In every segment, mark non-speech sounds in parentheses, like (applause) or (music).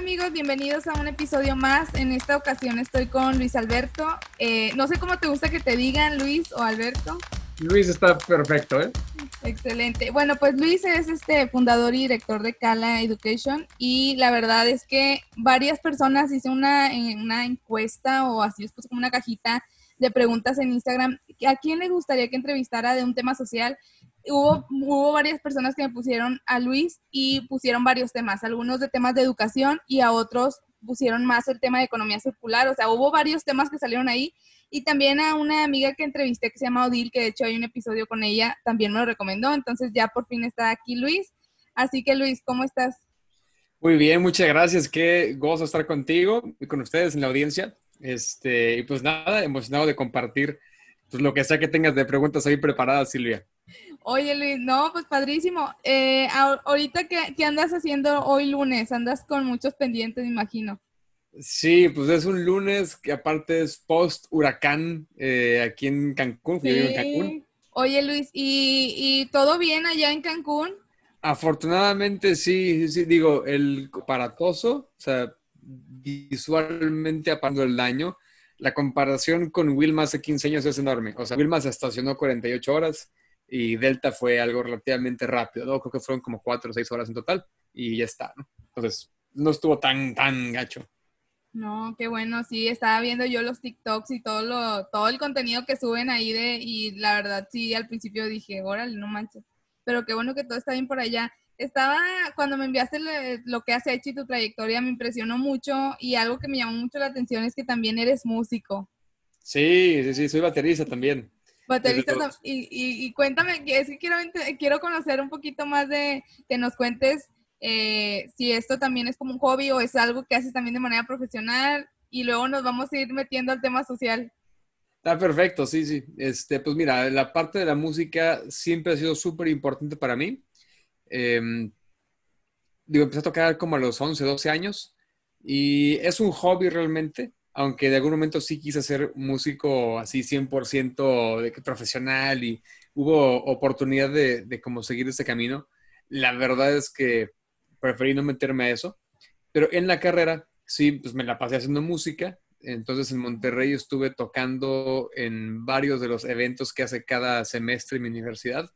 amigos, bienvenidos a un episodio más. En esta ocasión estoy con Luis Alberto. Eh, no sé cómo te gusta que te digan Luis o Alberto. Luis está perfecto, ¿eh? Excelente. Bueno, pues Luis es este fundador y director de Cala Education y la verdad es que varias personas hice una, una encuesta o así les puse como una cajita de preguntas en Instagram. ¿A quién le gustaría que entrevistara de un tema social? Hubo, hubo varias personas que me pusieron a Luis y pusieron varios temas, algunos de temas de educación y a otros pusieron más el tema de economía circular. O sea, hubo varios temas que salieron ahí y también a una amiga que entrevisté que se llama Odil, que de hecho hay un episodio con ella, también me lo recomendó. Entonces ya por fin está aquí Luis. Así que Luis, ¿cómo estás? Muy bien, muchas gracias. Qué gozo estar contigo y con ustedes en la audiencia. Este, y pues nada, emocionado de compartir pues, lo que sea que tengas de preguntas ahí preparadas, Silvia. Oye Luis, no, pues padrísimo. Eh, ahorita, ¿qué, ¿qué andas haciendo hoy lunes? Andas con muchos pendientes, me imagino. Sí, pues es un lunes que aparte es post huracán eh, aquí en Cancún, en Cancún. Oye Luis, ¿y, todo bien allá en Cancún? Afortunadamente sí, sí, digo, el paratoso, o sea, visualmente apagando el daño, la comparación con Wilma hace 15 años es enorme. O sea, Wilma se estacionó 48 horas y Delta fue algo relativamente rápido, ¿no? Creo que fueron como 4 o 6 horas en total y ya está, ¿no? Entonces, no estuvo tan, tan gacho. No, qué bueno, sí, estaba viendo yo los TikToks y todo lo, todo el contenido que suben ahí de, y la verdad sí, al principio dije, órale, no manches, pero qué bueno que todo está bien por allá. Estaba, cuando me enviaste lo que has hecho y tu trayectoria, me impresionó mucho y algo que me llamó mucho la atención es que también eres músico. Sí, sí, sí, soy baterista también. Baterista, y, y, y, cuéntame, es que quiero, quiero conocer un poquito más de, que nos cuentes eh, si esto también es como un hobby o es algo que haces también de manera profesional y luego nos vamos a ir metiendo al tema social. Está perfecto, sí, sí. Este, pues mira, la parte de la música siempre ha sido súper importante para mí. Em, digo, empecé a tocar como a los 11, 12 años y es un hobby realmente, aunque de algún momento sí quise ser músico así 100% de, profesional y hubo oportunidad de, de como seguir ese camino. La verdad es que preferí no meterme a eso. Pero en la carrera, sí, pues me la pasé haciendo música. Entonces en Monterrey estuve tocando en varios de los eventos que hace cada semestre en mi universidad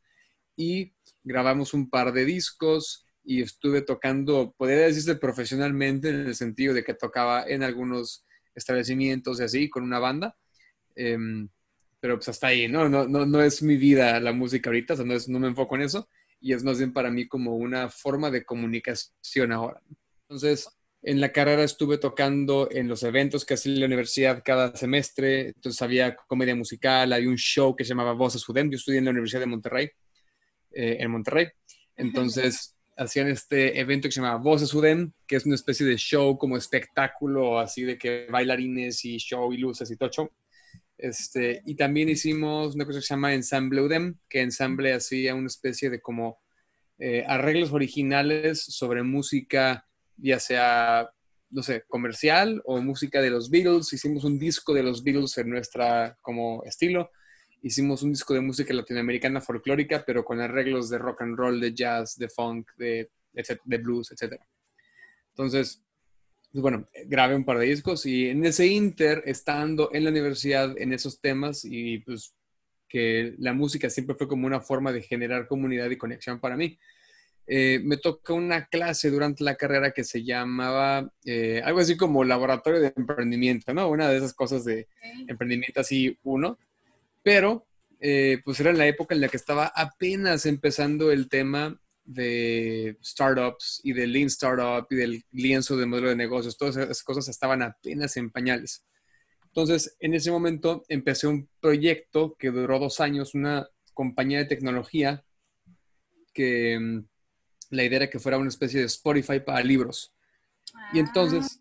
y grabamos un par de discos y estuve tocando, podría decirse profesionalmente en el sentido de que tocaba en algunos establecimientos y así con una banda. Em, pero pues hasta ahí, ¿no? No, no, no es mi vida la música ahorita, o sea, no, es, no me enfoco en eso y es más bien para mí como una forma de comunicación ahora. Entonces, en la carrera estuve tocando en los eventos que hacía la universidad cada semestre, entonces había comedia musical, había un show que se llamaba Voces UDEM, yo estudié en la Universidad de Monterrey, eh, en Monterrey, entonces hacían este evento que se llamaba Voces UDEM, que es una especie de show como espectáculo, así de que bailarines y show y luces y todo show. Este, y también hicimos una cosa que se llama Ensemble UDEM, que Ensemble hacía una especie de como eh, arreglos originales sobre música, ya sea, no sé, comercial o música de los Beatles. Hicimos un disco de los Beatles en nuestra como estilo. Hicimos un disco de música latinoamericana folclórica, pero con arreglos de rock and roll, de jazz, de funk, de, de blues, etc. Entonces, pues bueno, grabé un par de discos y en ese inter, estando en la universidad en esos temas y pues que la música siempre fue como una forma de generar comunidad y conexión para mí. Eh, me tocó una clase durante la carrera que se llamaba eh, algo así como laboratorio de emprendimiento, ¿no? Una de esas cosas de emprendimiento así uno, pero eh, pues era la época en la que estaba apenas empezando el tema de startups y del Lean Startup y del lienzo de modelo de negocios, todas esas cosas estaban apenas en pañales. Entonces, en ese momento empecé un proyecto que duró dos años, una compañía de tecnología que mm, la idea era que fuera una especie de Spotify para libros. Y entonces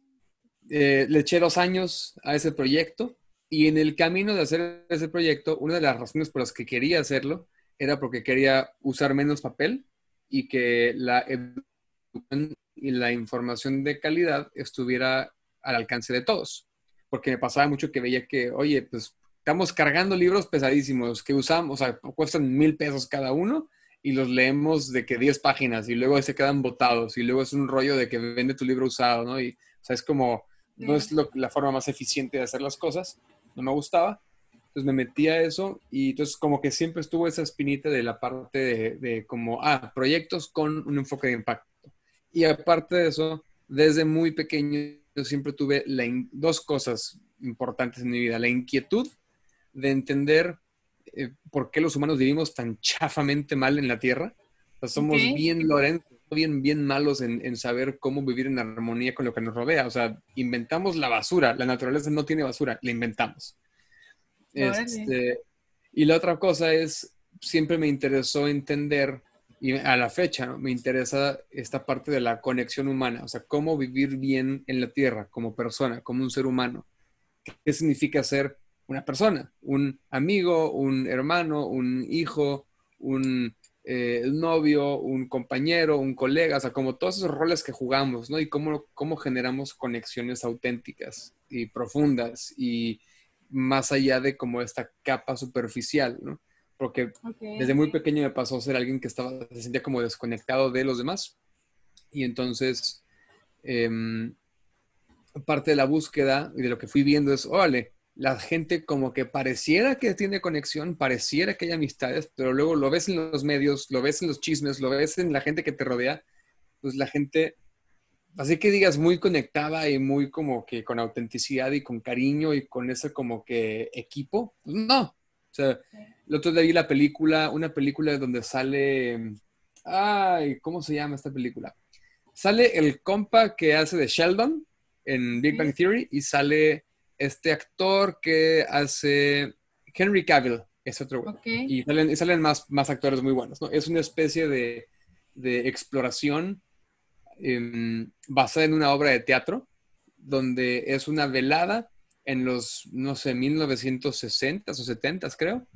eh, le eché dos años a ese proyecto y en el camino de hacer ese proyecto, una de las razones por las que quería hacerlo era porque quería usar menos papel y que la educación y la información de calidad estuviera al alcance de todos. Porque me pasaba mucho que veía que, oye, pues estamos cargando libros pesadísimos que usamos, o sea, cuestan mil pesos cada uno y los leemos de que 10 páginas y luego se quedan botados y luego es un rollo de que vende tu libro usado, ¿no? Y, o sea, es como, no es la forma más eficiente de hacer las cosas, no me gustaba. Entonces me metí a eso y entonces como que siempre estuvo esa espinita de la parte de, de como, ah, proyectos con un enfoque de impacto. Y aparte de eso, desde muy pequeño yo siempre tuve dos cosas importantes en mi vida. La inquietud de entender eh, por qué los humanos vivimos tan chafamente mal en la Tierra. somos bien lorentos, bien, bien malos en, saber cómo vivir en armonía con lo que nos rodea. O sea, inventamos la basura. La naturaleza no tiene basura, la inventamos. Este, y la otra cosa es, siempre me interesó entender y a la fecha me interesa esta parte de la conexión humana, o sea, cómo vivir bien en la tierra como persona, como un ser humano. ¿Qué significa ser una persona? Un amigo, un hermano, un hijo, un eh, novio, un compañero, un colega, o sea, como todos esos roles que jugamos, ¿no? Y cómo, cómo generamos conexiones auténticas y profundas y más allá de como esta capa superficial, ¿no? porque desde muy pequeño me pasó ser alguien que estaba, se sentía como desconectado de los demás. Y entonces, em, parte de la búsqueda y de lo que fui viendo es, órale, la gente como que pareciera que tiene conexión, pareciera que hay amistades, pero luego lo ves en los medios, lo ves en los chismes, lo ves en la gente que te rodea, pues la gente, así que digas, muy conectada y muy como que con autenticidad y con cariño y con ese como que equipo, pues no. O sea, el otro día vi la película, una película donde sale. Ay, ¿cómo se llama esta película? Sale el compa que hace de Sheldon en Big Bang Theory y sale este actor que hace Henry Cavill, es otro güey. Y salen, salen más, más, actores muy buenos, ¿no? Es una especie de, de exploración em, basada en una obra de teatro, donde es una velada en los, no sé, 1960s o 70s, creo,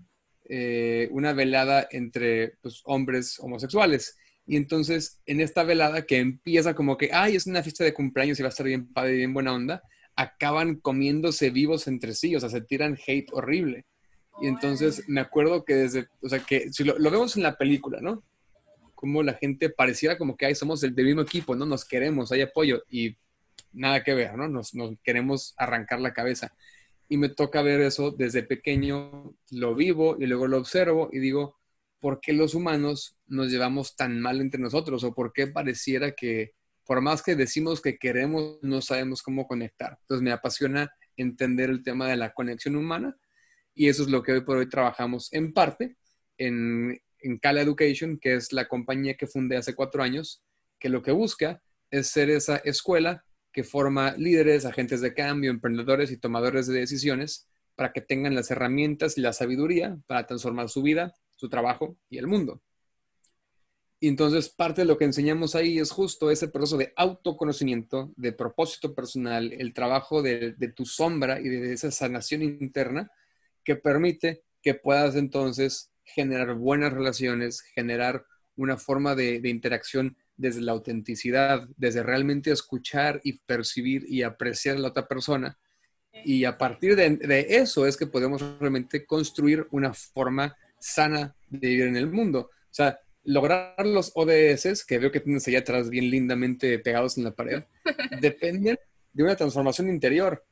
eh, una velada entre pues, hombres homosexuales. Y entonces, en esta velada que empieza como que, ay, es una fiesta de cumpleaños y va a estar bien padre y bien buena onda, acaban comiéndose vivos entre sí, o sea, se tiran hate horrible. Y entonces me acuerdo que desde, o sea, que si lo, vemos en la película, ¿no? Como la gente pareciera como que, ay, somos del, mismo equipo, ¿no? Nos queremos, hay apoyo y nada que ver, ¿no? Nos, nos queremos arrancar la cabeza y me toca ver eso desde pequeño, lo vivo y luego lo observo y digo, ¿por qué los humanos nos llevamos tan mal entre nosotros? ¿O por qué pareciera que por más que decimos que queremos, no sabemos cómo conectar? Entonces me apasiona entender el tema de la conexión humana y eso es lo que hoy por hoy trabajamos en parte en, en Education, que es la compañía que fundé hace cuatro años, que lo que busca es ser esa escuela que forma líderes, agentes de cambio, emprendedores y tomadores de decisiones para que tengan las herramientas y la sabiduría para transformar su vida, su trabajo y el mundo. Y entonces parte de lo que enseñamos ahí es justo ese proceso de autoconocimiento, de propósito personal, el trabajo de, tu sombra y de esa sanación interna que permite que puedas entonces generar buenas relaciones, generar una forma de, de interacción desde la autenticidad, desde realmente escuchar y percibir y apreciar a la otra persona. Y a partir de, eso es que podemos realmente construir una forma sana de vivir en el mundo. O sea, lograr los ODS, que veo que tienes allá atrás bien lindamente pegados en la pared, (laughs) dependen de una transformación interior.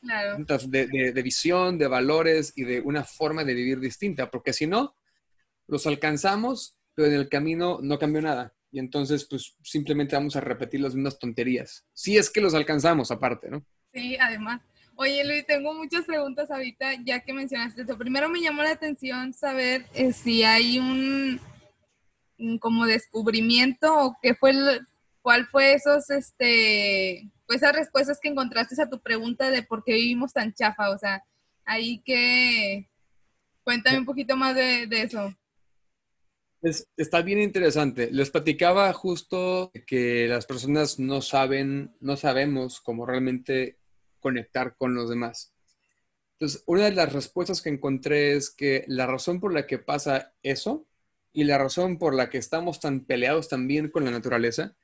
Claro. De, de, visión, de valores y de una forma de vivir distinta, porque si no, los alcanzamos, pero en el camino no cambió nada y entonces pues simplemente vamos a repetir las mismas tonterías. Si es que los alcanzamos aparte, ¿no? Sí, además. Oye, Luis, tengo muchas preguntas ahorita, ya que mencionaste esto. Primero me llamó la atención saber eh, si hay un, como descubrimiento o qué fue cuál fue esos, este, pues esas respuestas que encontraste a tu pregunta de por qué vivimos tan chafa. O sea, ahí que cuéntame un poquito más de eso está bien interesante. Les platicaba justo que las personas no saben, no sabemos cómo realmente conectar con los demás. Entonces, una de las respuestas que encontré es que la razón por la que pasa eso y la razón por la que estamos tan peleados también con la naturaleza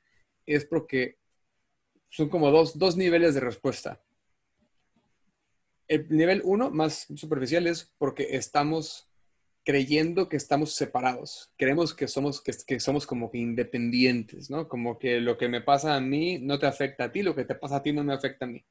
es porque son como dos, dos niveles de respuesta. El nivel uno, más superficial, es porque estamos creyendo que estamos separados. Creemos que somos, que, somos como que independientes, ¿no? Como que lo que me pasa a mí no te afecta a ti, lo que te pasa a ti no me afecta a mí.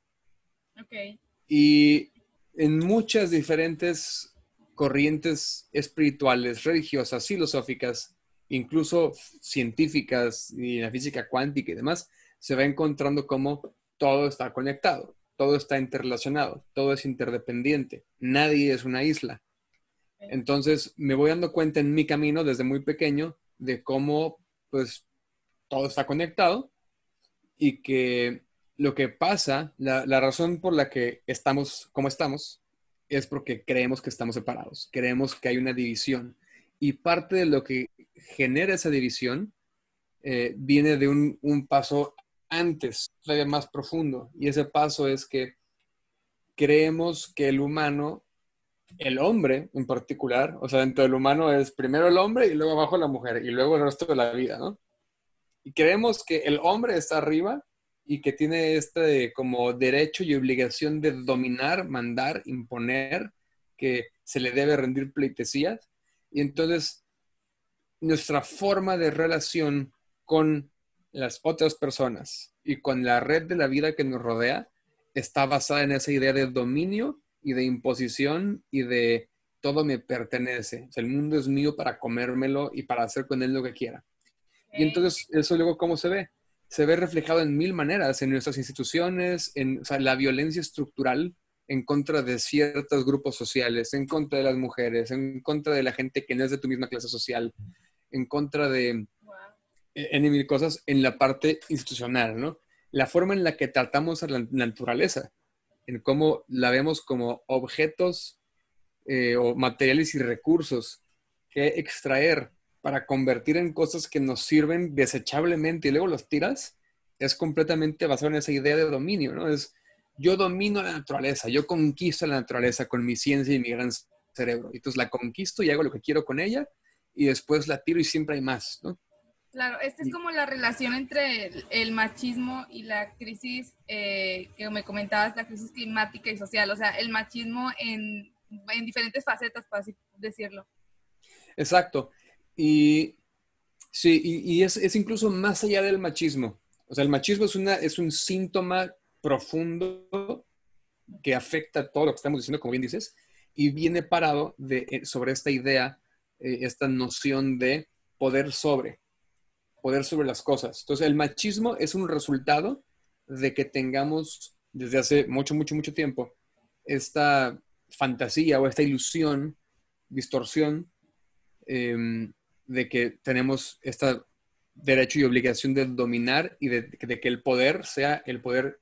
Ok. Y en muchas diferentes corrientes espirituales, religiosas, filosóficas, incluso científicas y la física cuántica y demás, se va encontrando como todo está conectado, todo está interrelacionado, todo es interdependiente, nadie es una isla. Entonces me voy dando cuenta en mi camino desde muy pequeño de cómo pues todo está conectado y que lo que pasa, la razón por la que estamos como estamos, es porque creemos que estamos separados, creemos que hay una división. Y parte de lo que genera esa división eh, viene de un, un, paso antes, todavía más profundo. Y ese paso es que creemos que el humano, el hombre en particular, o sea, dentro del humano es primero el hombre y luego abajo la mujer y luego el resto de la vida, ¿no? Y creemos que el hombre está arriba y que tiene este como derecho y obligación de dominar, mandar, imponer, que se le debe rendir pleitesías. Y entonces nuestra forma de relación con las otras personas y con la red de la vida que nos rodea está basada en esa idea de dominio y de imposición y de todo me pertenece. el mundo es mío para comérmelo y para hacer con él lo que quiera. Y entonces, eso luego, ¿cómo se ve? Se ve reflejado en mil maneras, en nuestras instituciones, en la violencia estructural en contra de ciertos grupos sociales, en contra de las mujeres, en contra de la gente que no es de tu misma clase social, en contra de en mil cosas en la parte institucional, ¿no? La forma en la que tratamos a la naturaleza, en cómo la vemos como objetos eh, o materiales y recursos que extraer para convertir en cosas que nos sirven desechablemente y luego los tiras, es completamente basado en esa idea de dominio, ¿no? Es yo domino la naturaleza, yo conquisto la naturaleza con mi ciencia y mi gran cerebro. Entonces la conquisto y hago lo que quiero con ella y después la tiro y siempre hay más, ¿no? Claro, esta es como la relación entre el, machismo y la crisis eh, que me comentabas, la crisis climática y social, o sea, el machismo en, en diferentes facetas, para así decirlo. Exacto. Y sí, y, es, incluso más allá del machismo. O sea, el machismo es, una, es un síntoma profundo que afecta todo lo que estamos diciendo, como bien dices, y viene parado de, eh, sobre esta idea, eh, esta noción de poder sobre, poder sobre las cosas. Entonces, el machismo es un resultado de que tengamos desde hace mucho, mucho, mucho tiempo esta fantasía o esta ilusión, distorsión, em, de que tenemos este derecho y obligación de dominar y de, que el poder sea el poder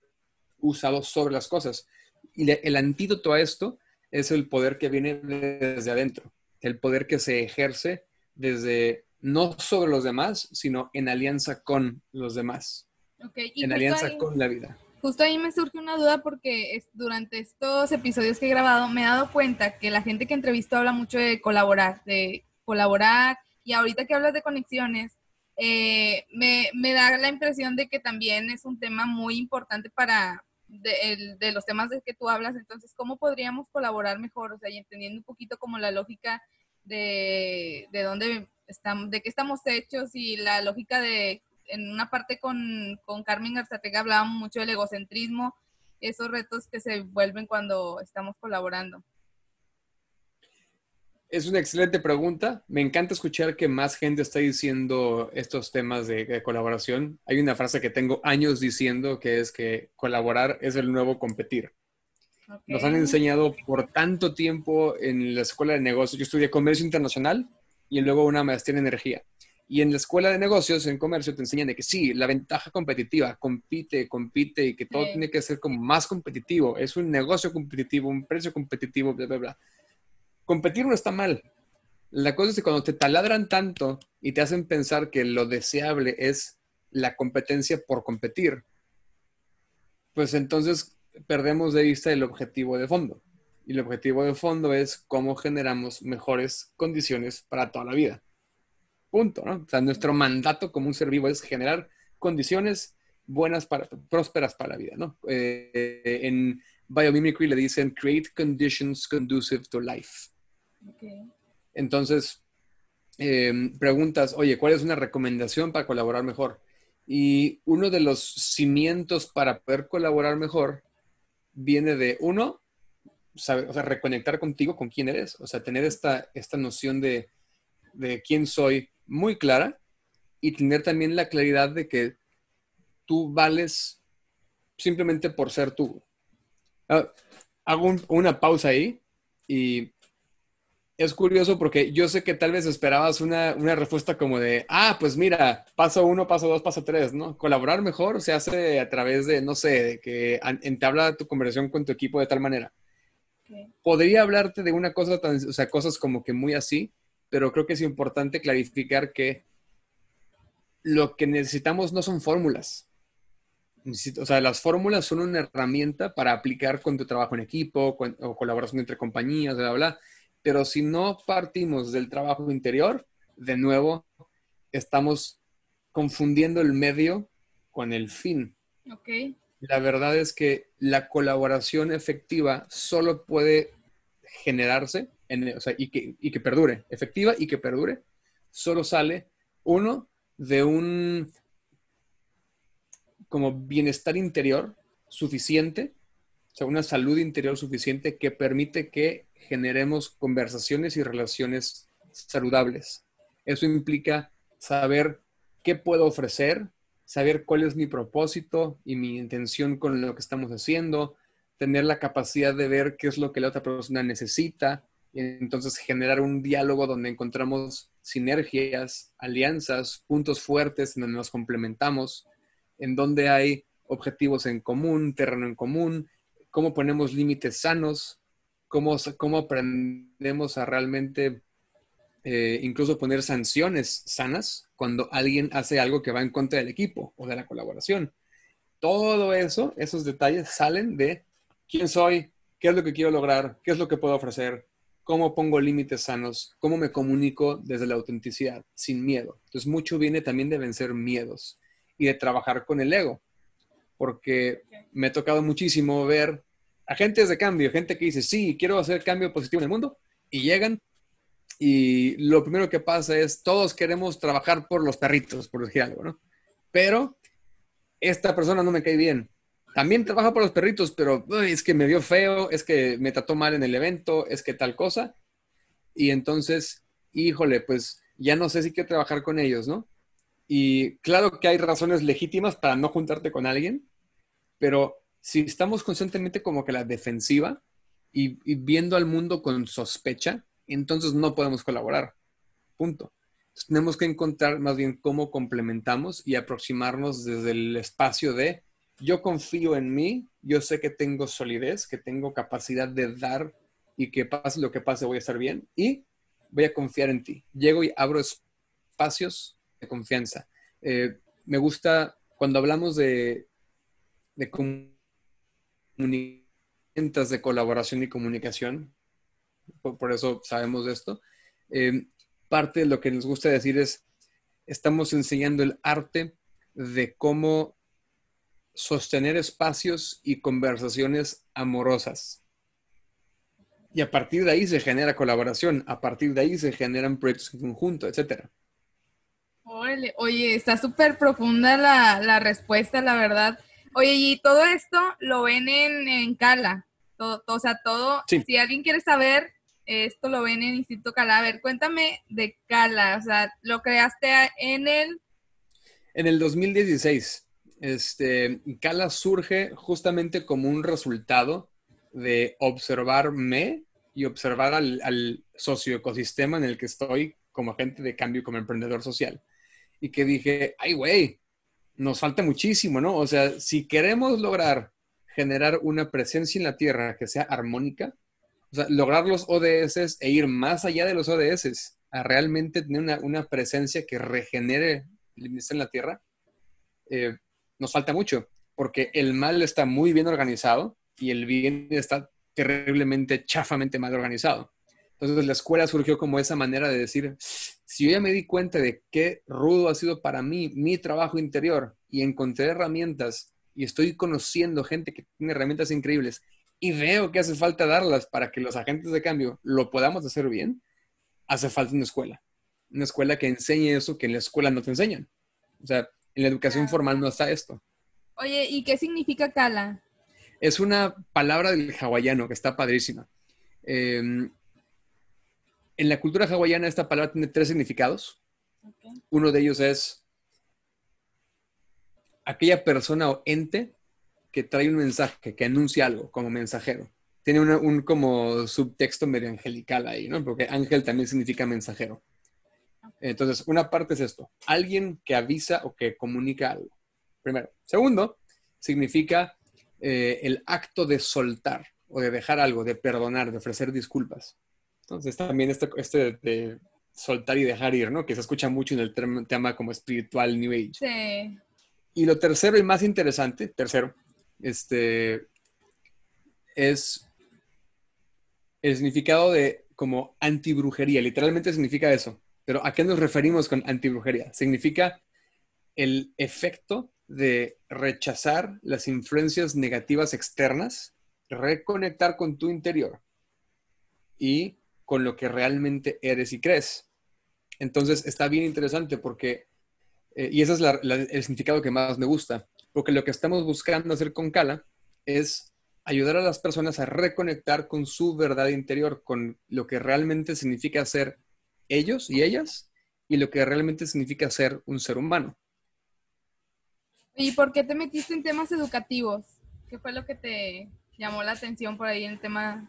usado sobre las cosas. Y el antídoto a esto es el poder que viene desde adentro, el poder que se ejerce desde no sobre los demás, sino en alianza con los demás, en alianza con la vida. Justo ahí me surge una duda porque durante estos episodios que he grabado me he dado cuenta que la gente que entrevisto habla mucho de colaborar, de colaborar y ahorita que hablas de conexiones, eh, me, da la impresión de que también es un tema muy importante para de, de, los temas de que tú hablas. Entonces, ¿cómo podríamos colaborar mejor? O sea, y entendiendo un poquito como la lógica de, de dónde estamos, de qué estamos hechos y la lógica de, en una parte con, con Carmen Garzatega hablábamos mucho del egocentrismo, esos retos que se vuelven cuando estamos colaborando. Es una excelente pregunta. Me encanta escuchar que más gente está diciendo estos temas de, colaboración. Hay una frase que tengo años diciendo que es que colaborar es el nuevo competir. Nos han enseñado por tanto tiempo en la escuela de negocios. Yo estudié comercio internacional y luego una maestría en energía. Y en la escuela de negocios, en comercio, te enseñan de que sí, la ventaja competitiva, compite, compite y que todo tiene que ser como más competitivo. Es un negocio competitivo, un precio competitivo, bla, bla, bla competir no está mal. La cosa es que cuando te taladran tanto y te hacen pensar que lo deseable es la competencia por competir, pues entonces perdemos de vista el objetivo de fondo. Y el objetivo de fondo es cómo generamos mejores condiciones para toda la vida. Punto, ¿no? O sea, nuestro mandato como un ser vivo es generar condiciones buenas, para, prósperas para la vida, ¿no? Eh, en biomimicry le dicen create conditions conducive to life. Entonces, em, preguntas, oye, ¿cuál es una recomendación para colaborar mejor? Y uno de los cimientos para poder colaborar mejor viene de uno, o sea, reconectar contigo, con quién eres, o sea, tener esta, esta noción de, de quién soy muy clara y tener también la claridad de que tú vales simplemente por ser tú. Ah, hago una pausa ahí y es curioso porque yo sé que tal vez esperabas una, una, respuesta como de, ah, pues mira, paso uno, paso dos, paso tres, ¿no? Colaborar mejor se hace a través de, no sé, de que entabla tu conversación con tu equipo de tal manera. Podría hablarte de una cosa, tan, o sea, cosas como que muy así, pero creo que es importante clarificar que lo que necesitamos no son fórmulas. O sea, las fórmulas son una herramienta para aplicar con tu trabajo en equipo o colaboración entre compañías, bla, bla, Pero si no partimos del trabajo interior, de nuevo, estamos confundiendo el medio con el fin. Okay. La verdad es que la colaboración efectiva solo puede generarse, en, o sea, y, que, y que perdure, efectiva y que perdure, solo sale, uno, de un como bienestar interior suficiente, una salud interior suficiente que permite que generemos conversaciones y relaciones saludables. Eso implica saber qué puedo ofrecer, saber cuál es mi propósito y mi intención con lo que estamos haciendo, tener la capacidad de ver qué es lo que la otra persona necesita, y entonces generar un diálogo donde encontramos sinergias, alianzas, puntos fuertes en donde nos complementamos, en donde hay objetivos en común, terreno en común, cómo ponemos límites sanos, cómo, cómo aprendemos a realmente eh, incluso poner sanciones sanas cuando alguien hace algo que va en contra del equipo o de la colaboración. Todo eso, esos detalles salen de quién soy, qué es lo que quiero lograr, qué es lo que puedo ofrecer, cómo pongo límites sanos, cómo me comunico desde la autenticidad, sin miedo. Entonces, mucho viene también de vencer miedos y de trabajar con el ego, porque me ha tocado muchísimo ver agentes de cambio, gente que dice, sí, quiero hacer cambio positivo en el mundo, y llegan y lo primero que pasa es, todos queremos trabajar por los perritos, por decir algo, ¿no? Pero esta persona no me cae bien también trabaja por los perritos, pero es que me vio feo, es que me trató mal en el evento, es que tal cosa. Y entonces, híjole, pues ya no sé si quiero trabajar con ellos, ¿no? Y claro que hay razones legítimas para no juntarte con alguien, pero si estamos constantemente como que la defensiva y, viendo al mundo con sospecha, entonces no podemos colaborar. Punto. tenemos que encontrar más bien cómo complementamos y aproximarnos desde el espacio de yo confío en mí, yo sé que tengo solidez, que tengo capacidad de dar y que pase lo que pase voy a estar bien y voy a confiar en ti. Llego y abro espacios de confianza. Eh, me gusta cuando hablamos de, de de colaboración y comunicación, por, eso sabemos esto. Eh, parte de lo que nos gusta decir es, estamos enseñando el arte de cómo sostener espacios y conversaciones amorosas. Y a partir de ahí se genera colaboración, a partir de ahí se generan proyectos en conjunto, etc. Oye, está súper profunda la, respuesta, la verdad. Oye, y todo esto lo ven en, en Cala. Todo, o sea, todo, si alguien quiere saber, esto lo ven en Instituto Cala. A ver, cuéntame de Cala. O sea, lo creaste en el... En el 2016 este, Cala surge justamente como un resultado de observarme y observar al, al socioecosistema en el que estoy como agente de cambio, como emprendedor social. Y que dije, ay, güey, nos falta muchísimo, ¿no? O sea, si queremos lograr generar una presencia en la Tierra que sea armónica, o sea, lograr los ODS e ir más allá de los ODS, a realmente tener una, presencia que regenere el en la Tierra, eh, nos falta mucho, porque el mal está muy bien organizado y el bien está terriblemente, chafamente mal organizado. Entonces la escuela surgió como esa manera de decir, si yo ya me di cuenta de qué rudo ha sido para mí mi trabajo interior y encontré herramientas y estoy conociendo gente que tiene herramientas increíbles y veo que hace falta darlas para que los agentes de cambio lo podamos hacer bien, hace falta una escuela. Una escuela que enseñe eso que en la escuela no te enseñan. O sea, en la educación formal no está esto. Oye, ¿y qué significa Kala? Es una palabra del hawaiano que está padrísima. Em, en la cultura hawaiana esta palabra tiene tres significados. Uno de ellos es aquella persona o ente que trae un mensaje, que anuncia algo como mensajero. Tiene un como subtexto medio angelical ahí, ¿no? Porque ángel también significa mensajero. Entonces, una parte es esto, alguien que avisa o que comunica algo. Primero. Segundo, significa eh, el acto de soltar o de dejar algo, de perdonar, de ofrecer disculpas. Entonces, también este, este de soltar y dejar ir, ¿no? Que se escucha mucho en el tema como espiritual New Age. Sí. Y lo tercero y más interesante, tercero, este, es el significado de como antibrujería. Literalmente significa eso. Pero ¿a qué nos referimos con antibrujería? Significa el efecto de rechazar las influencias negativas externas, reconectar con tu interior y con lo que realmente eres y crees. Entonces está bien interesante porque, eh, y ese es el significado que más me gusta, porque lo que estamos buscando hacer con Kala es ayudar a las personas a reconectar con su verdad interior, con lo que realmente significa ser ellos y ellas y lo que realmente significa ser un ser humano. ¿Y por qué te metiste en temas educativos? ¿Qué fue lo que te llamó la atención por ahí en el tema?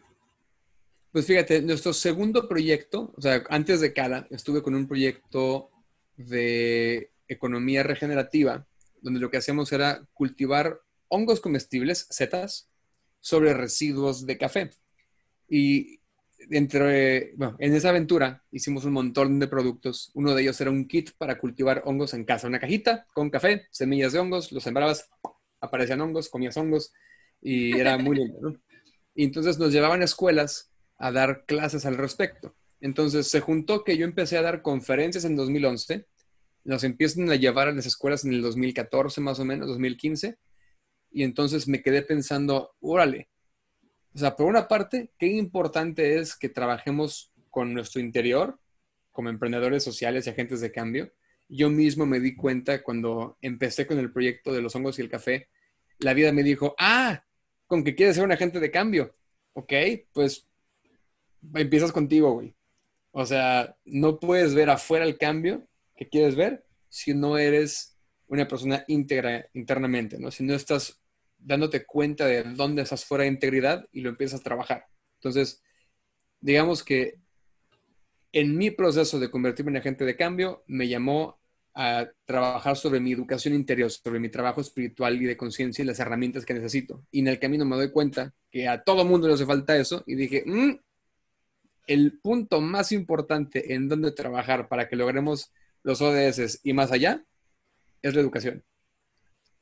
Pues fíjate, nuestro segundo proyecto, o sea, antes de Cala, estuve con un proyecto de economía regenerativa, donde lo que hacíamos era cultivar hongos comestibles, setas, sobre residuos de café. Y entre, bueno, en esa aventura hicimos un montón de productos. Uno de ellos era un kit para cultivar hongos en casa, una cajita con café, semillas de hongos, los sembrabas, aparecían hongos, comías hongos y era muy lindo. Y entonces nos llevaban a escuelas a dar clases al respecto. Entonces se juntó que yo empecé a dar conferencias en 2011, nos empiezan a llevar a las escuelas en el 2014 más o menos, 2015, y entonces me quedé pensando, órale, o sea, por una parte, qué importante es que trabajemos con nuestro interior como emprendedores sociales y agentes de cambio. Yo mismo me di cuenta cuando empecé con el proyecto de los hongos y el café, la vida me dijo, ah, con que quieres ser un agente de cambio. Ok, pues empiezas contigo, güey. O sea, no puedes ver afuera el cambio que quieres ver si no eres una persona íntegra internamente, ¿no? Si no estás dándote cuenta de dónde estás fuera de integridad y lo empiezas a trabajar. Entonces, digamos que en mi proceso de convertirme en agente de cambio, me llamó a trabajar sobre mi educación interior, sobre mi trabajo espiritual y de conciencia y las herramientas que necesito. Y en el camino me doy cuenta que a todo mundo le hace falta eso y dije, mm, el punto más importante en donde trabajar para que logremos los ODS y más allá es la educación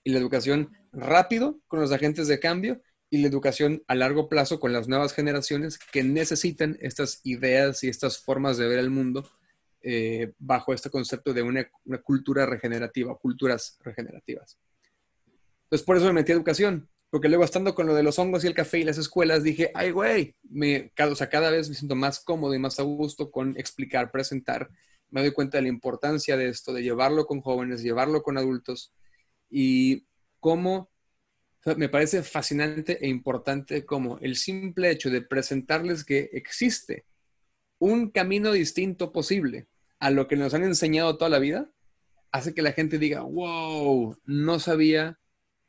y la educación rápido con los agentes de cambio y la educación a largo plazo con las nuevas generaciones que necesitan estas ideas y estas formas de ver el mundo eh, bajo este concepto de una, cultura regenerativa, culturas regenerativas. Entonces, por eso me metí a educación, porque luego estando con lo de los hongos y el café y las escuelas, dije, ay, güey, me, o sea, cada vez me siento más cómodo y más a gusto con explicar, presentar. Me doy cuenta de la importancia de esto, de llevarlo con jóvenes, llevarlo con adultos y cómo me parece fascinante e importante como el simple hecho de presentarles que existe un camino distinto posible a lo que nos han enseñado toda la vida, hace que la gente diga, wow, no sabía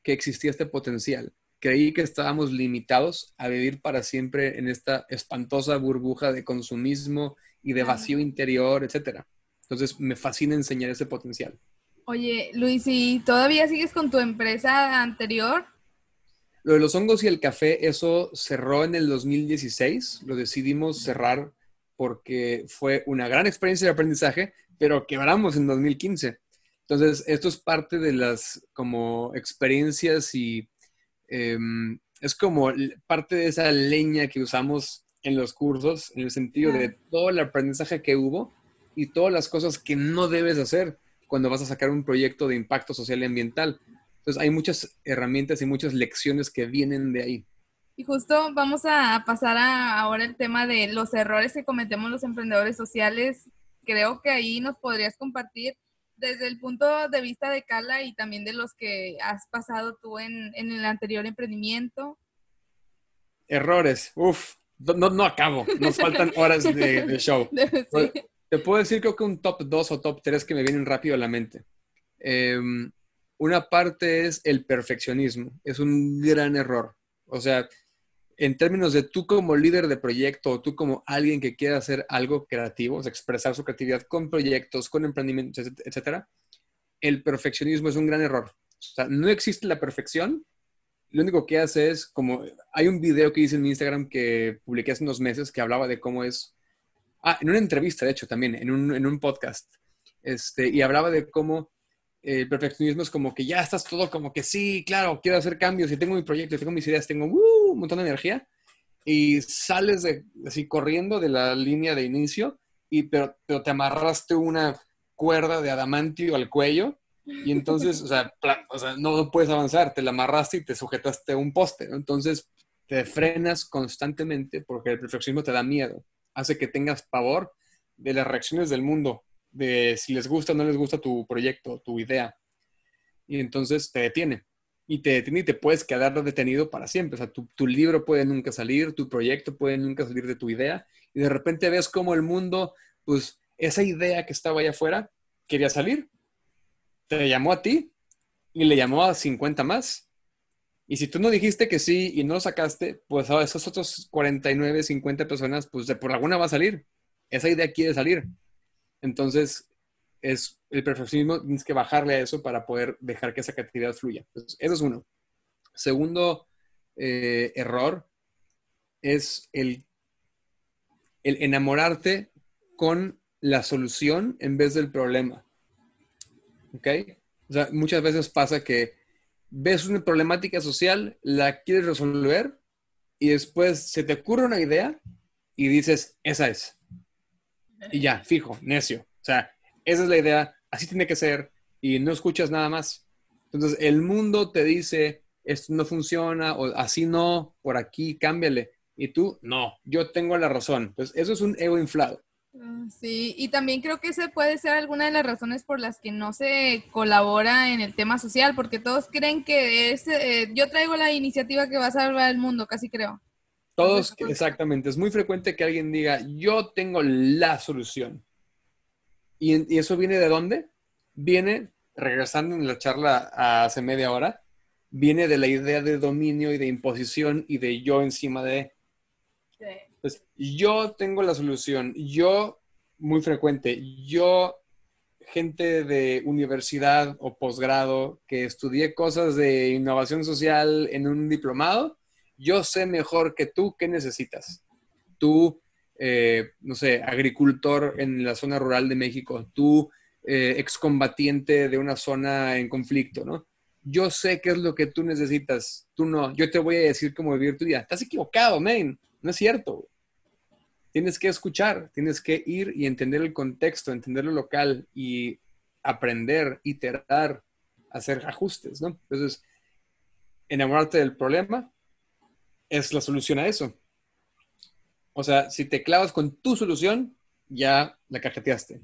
que existía este potencial. Creí que estábamos limitados a vivir para siempre en esta espantosa burbuja de consumismo y de vacío interior, etc. Entonces, me fascina enseñar ese potencial. Oye, Luis, ¿y todavía sigues con tu empresa anterior? Lo de los hongos y el café, eso cerró en el 2016. Lo decidimos cerrar porque fue una gran experiencia de aprendizaje, pero quebramos en 2015. Entonces, esto es parte de las como experiencias y em, es como parte de esa leña que usamos en los cursos, en el sentido de todo el aprendizaje que hubo y todas las cosas que no debes hacer cuando vas a sacar un proyecto de impacto social y ambiental. Entonces hay muchas herramientas y muchas lecciones que vienen de ahí. Y justo vamos a pasar a ahora el tema de los errores que cometemos los emprendedores sociales. Creo que ahí nos podrías compartir desde el punto de vista de Carla y también de los que has pasado tú en, el anterior emprendimiento. Errores, uf, no, no acabo, nos faltan (laughs) horas de, show. Te puedo decir creo que un top 2 o top 3 que me vienen rápido a la mente. Em, una parte es el perfeccionismo, es un gran error. O sea, en términos de tú como líder de proyecto o tú como alguien que quiera hacer algo creativo, o sea, expresar su creatividad con proyectos, con emprendimientos, etcétera, el perfeccionismo es un gran error. O sea, no existe la perfección. Lo único que hace es como hay un video que hice en mi Instagram que publiqué hace unos meses que hablaba de cómo es ah, en una entrevista, de hecho, también, en un, en un podcast, este, y hablaba de cómo el perfeccionismo es como que ya estás todo como que sí, claro, quiero hacer cambios y tengo mi proyecto, tengo mis ideas, tengo uh, un montón de energía. Y sales así corriendo de la línea de inicio y pero, pero te amarraste una cuerda de adamantio al cuello y entonces, o sea, no puedes avanzar, te la amarraste y te sujetaste a un poste, entonces te frenas constantemente porque el perfeccionismo te da miedo, hace que tengas pavor de las reacciones del mundo de si les gusta o no les gusta tu proyecto, tu idea. Y entonces te detiene. Y te detiene y te puedes quedar detenido para siempre. O sea, tu, tu libro puede nunca salir, tu proyecto puede nunca salir de tu idea. Y de repente ves cómo el mundo, pues esa idea que estaba allá afuera, quería salir. Te llamó a ti y le llamó a 50 más. Y si tú no dijiste que sí y no lo sacaste, pues a esos otros 49, 50 personas, pues de por alguna va a salir. Esa idea quiere salir. Entonces, es el perfeccionismo, tienes que bajarle a eso para poder dejar que esa creatividad fluya. eso es uno. Segundo eh, error es el, el enamorarte con la solución en vez del problema. ¿Ok? O sea, muchas veces pasa que ves una problemática social, la quieres resolver y después se te ocurre una idea y dices, esa es y ya, fijo, necio. O sea, esa es la idea, así tiene que ser y no escuchas nada más. Entonces, el mundo te dice, esto no funciona o así no, por aquí, cámbiale. Y tú, no, yo tengo la razón. Entonces, eso es un ego inflado. Mm, sí, y también creo que esa puede ser alguna de las razones por las que no se colabora en el tema social, porque todos creen que es, eh, yo traigo la iniciativa que va a salvar el mundo, casi creo. Todos, exactamente. Es muy frecuente que alguien diga, yo tengo la solución. ¿Y, eso viene de dónde? Viene, regresando en la charla hace media hora, viene de la idea de dominio y de imposición y de yo encima de... Entonces, yo tengo la solución. Yo, muy frecuente, yo, gente de universidad o posgrado que estudié cosas de innovación social en un diplomado, yo sé mejor que tú qué necesitas. Tú, eh, no sé, agricultor en la zona rural de México, tú, eh, excombatiente de una zona en conflicto, ¿no? Yo sé qué es lo que tú necesitas, tú no. Yo te voy a decir cómo vivir tu día. Estás equivocado, man. No es cierto. Tienes que escuchar, tienes que ir y entender el contexto, entender lo local y aprender, iterar, hacer ajustes, ¿no? Entonces, enamorarte del problema, es la solución a eso. O sea, si te clavas con tu solución, ya la cajeteaste.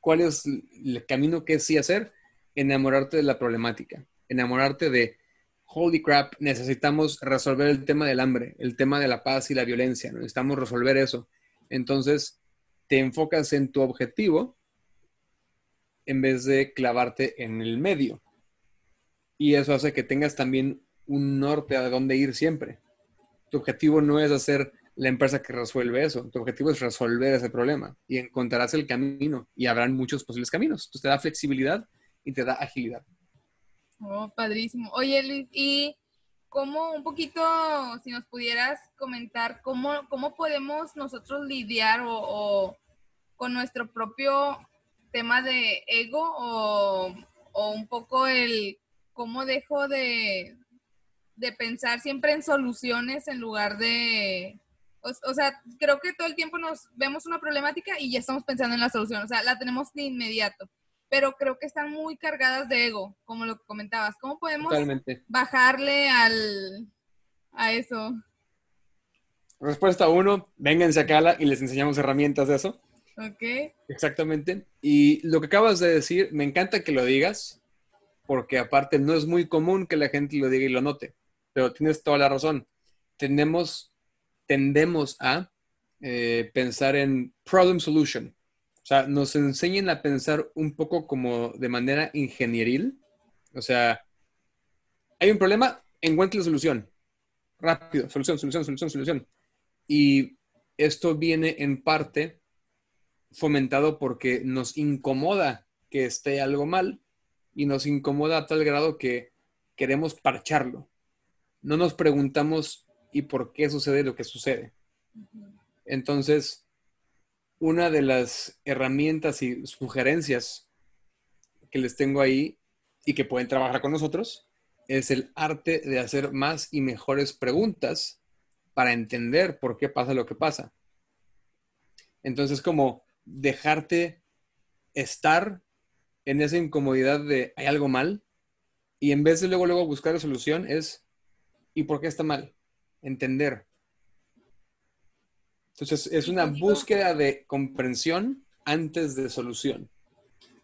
¿Cuál es el camino que sí hacer? Enamorarte de la problemática. Enamorarte de, holy crap, necesitamos resolver el tema del hambre, el tema de la paz y la violencia. Necesitamos resolver eso. Entonces, te enfocas en tu objetivo en vez de clavarte en el medio. Y eso hace que tengas también un norte a dónde ir siempre tu objetivo no es hacer la empresa que resuelve eso, tu objetivo es resolver ese problema y encontrarás el camino y habrán muchos posibles caminos. Entonces te da flexibilidad y te da agilidad. Oh, padrísimo. Oye, Luis, y cómo un poquito, si nos pudieras comentar, cómo, cómo podemos nosotros lidiar o, con nuestro propio tema de ego o, o un poco el cómo dejo de, de pensar siempre en soluciones en lugar de, o, sea, creo que todo el tiempo nos vemos una problemática y ya estamos pensando en la solución, o sea, la tenemos de inmediato, pero creo que están muy cargadas de ego, como lo que comentabas. ¿Cómo podemos bajarle al, a eso? respuesta uno, vénganse a Cala y les enseñamos herramientas de eso. Ok. Exactamente. Y lo que acabas de decir, me encanta que lo digas, porque aparte no es muy común que la gente lo diga y lo note, pero tienes toda la razón. Tenemos, tendemos a eh, pensar en problem solution. O sea, nos enseñan a pensar un poco como de manera ingenieril. O sea, hay un problema, encuentre la solución. Rápido, solución, solución, solución, solución. Y esto viene en parte fomentado porque nos incomoda que esté algo mal y nos incomoda a tal grado que queremos parcharlo. No nos preguntamos y por qué sucede lo que sucede. Entonces, una de las herramientas y sugerencias que les tengo ahí y que pueden trabajar con nosotros es el arte de hacer más y mejores preguntas para entender por qué pasa lo que pasa. Entonces, como dejarte estar en esa incomodidad de hay algo mal y en vez de luego luego buscar la solución es ¿y por qué está mal? Entender. Entonces, es una búsqueda de comprensión antes de solución.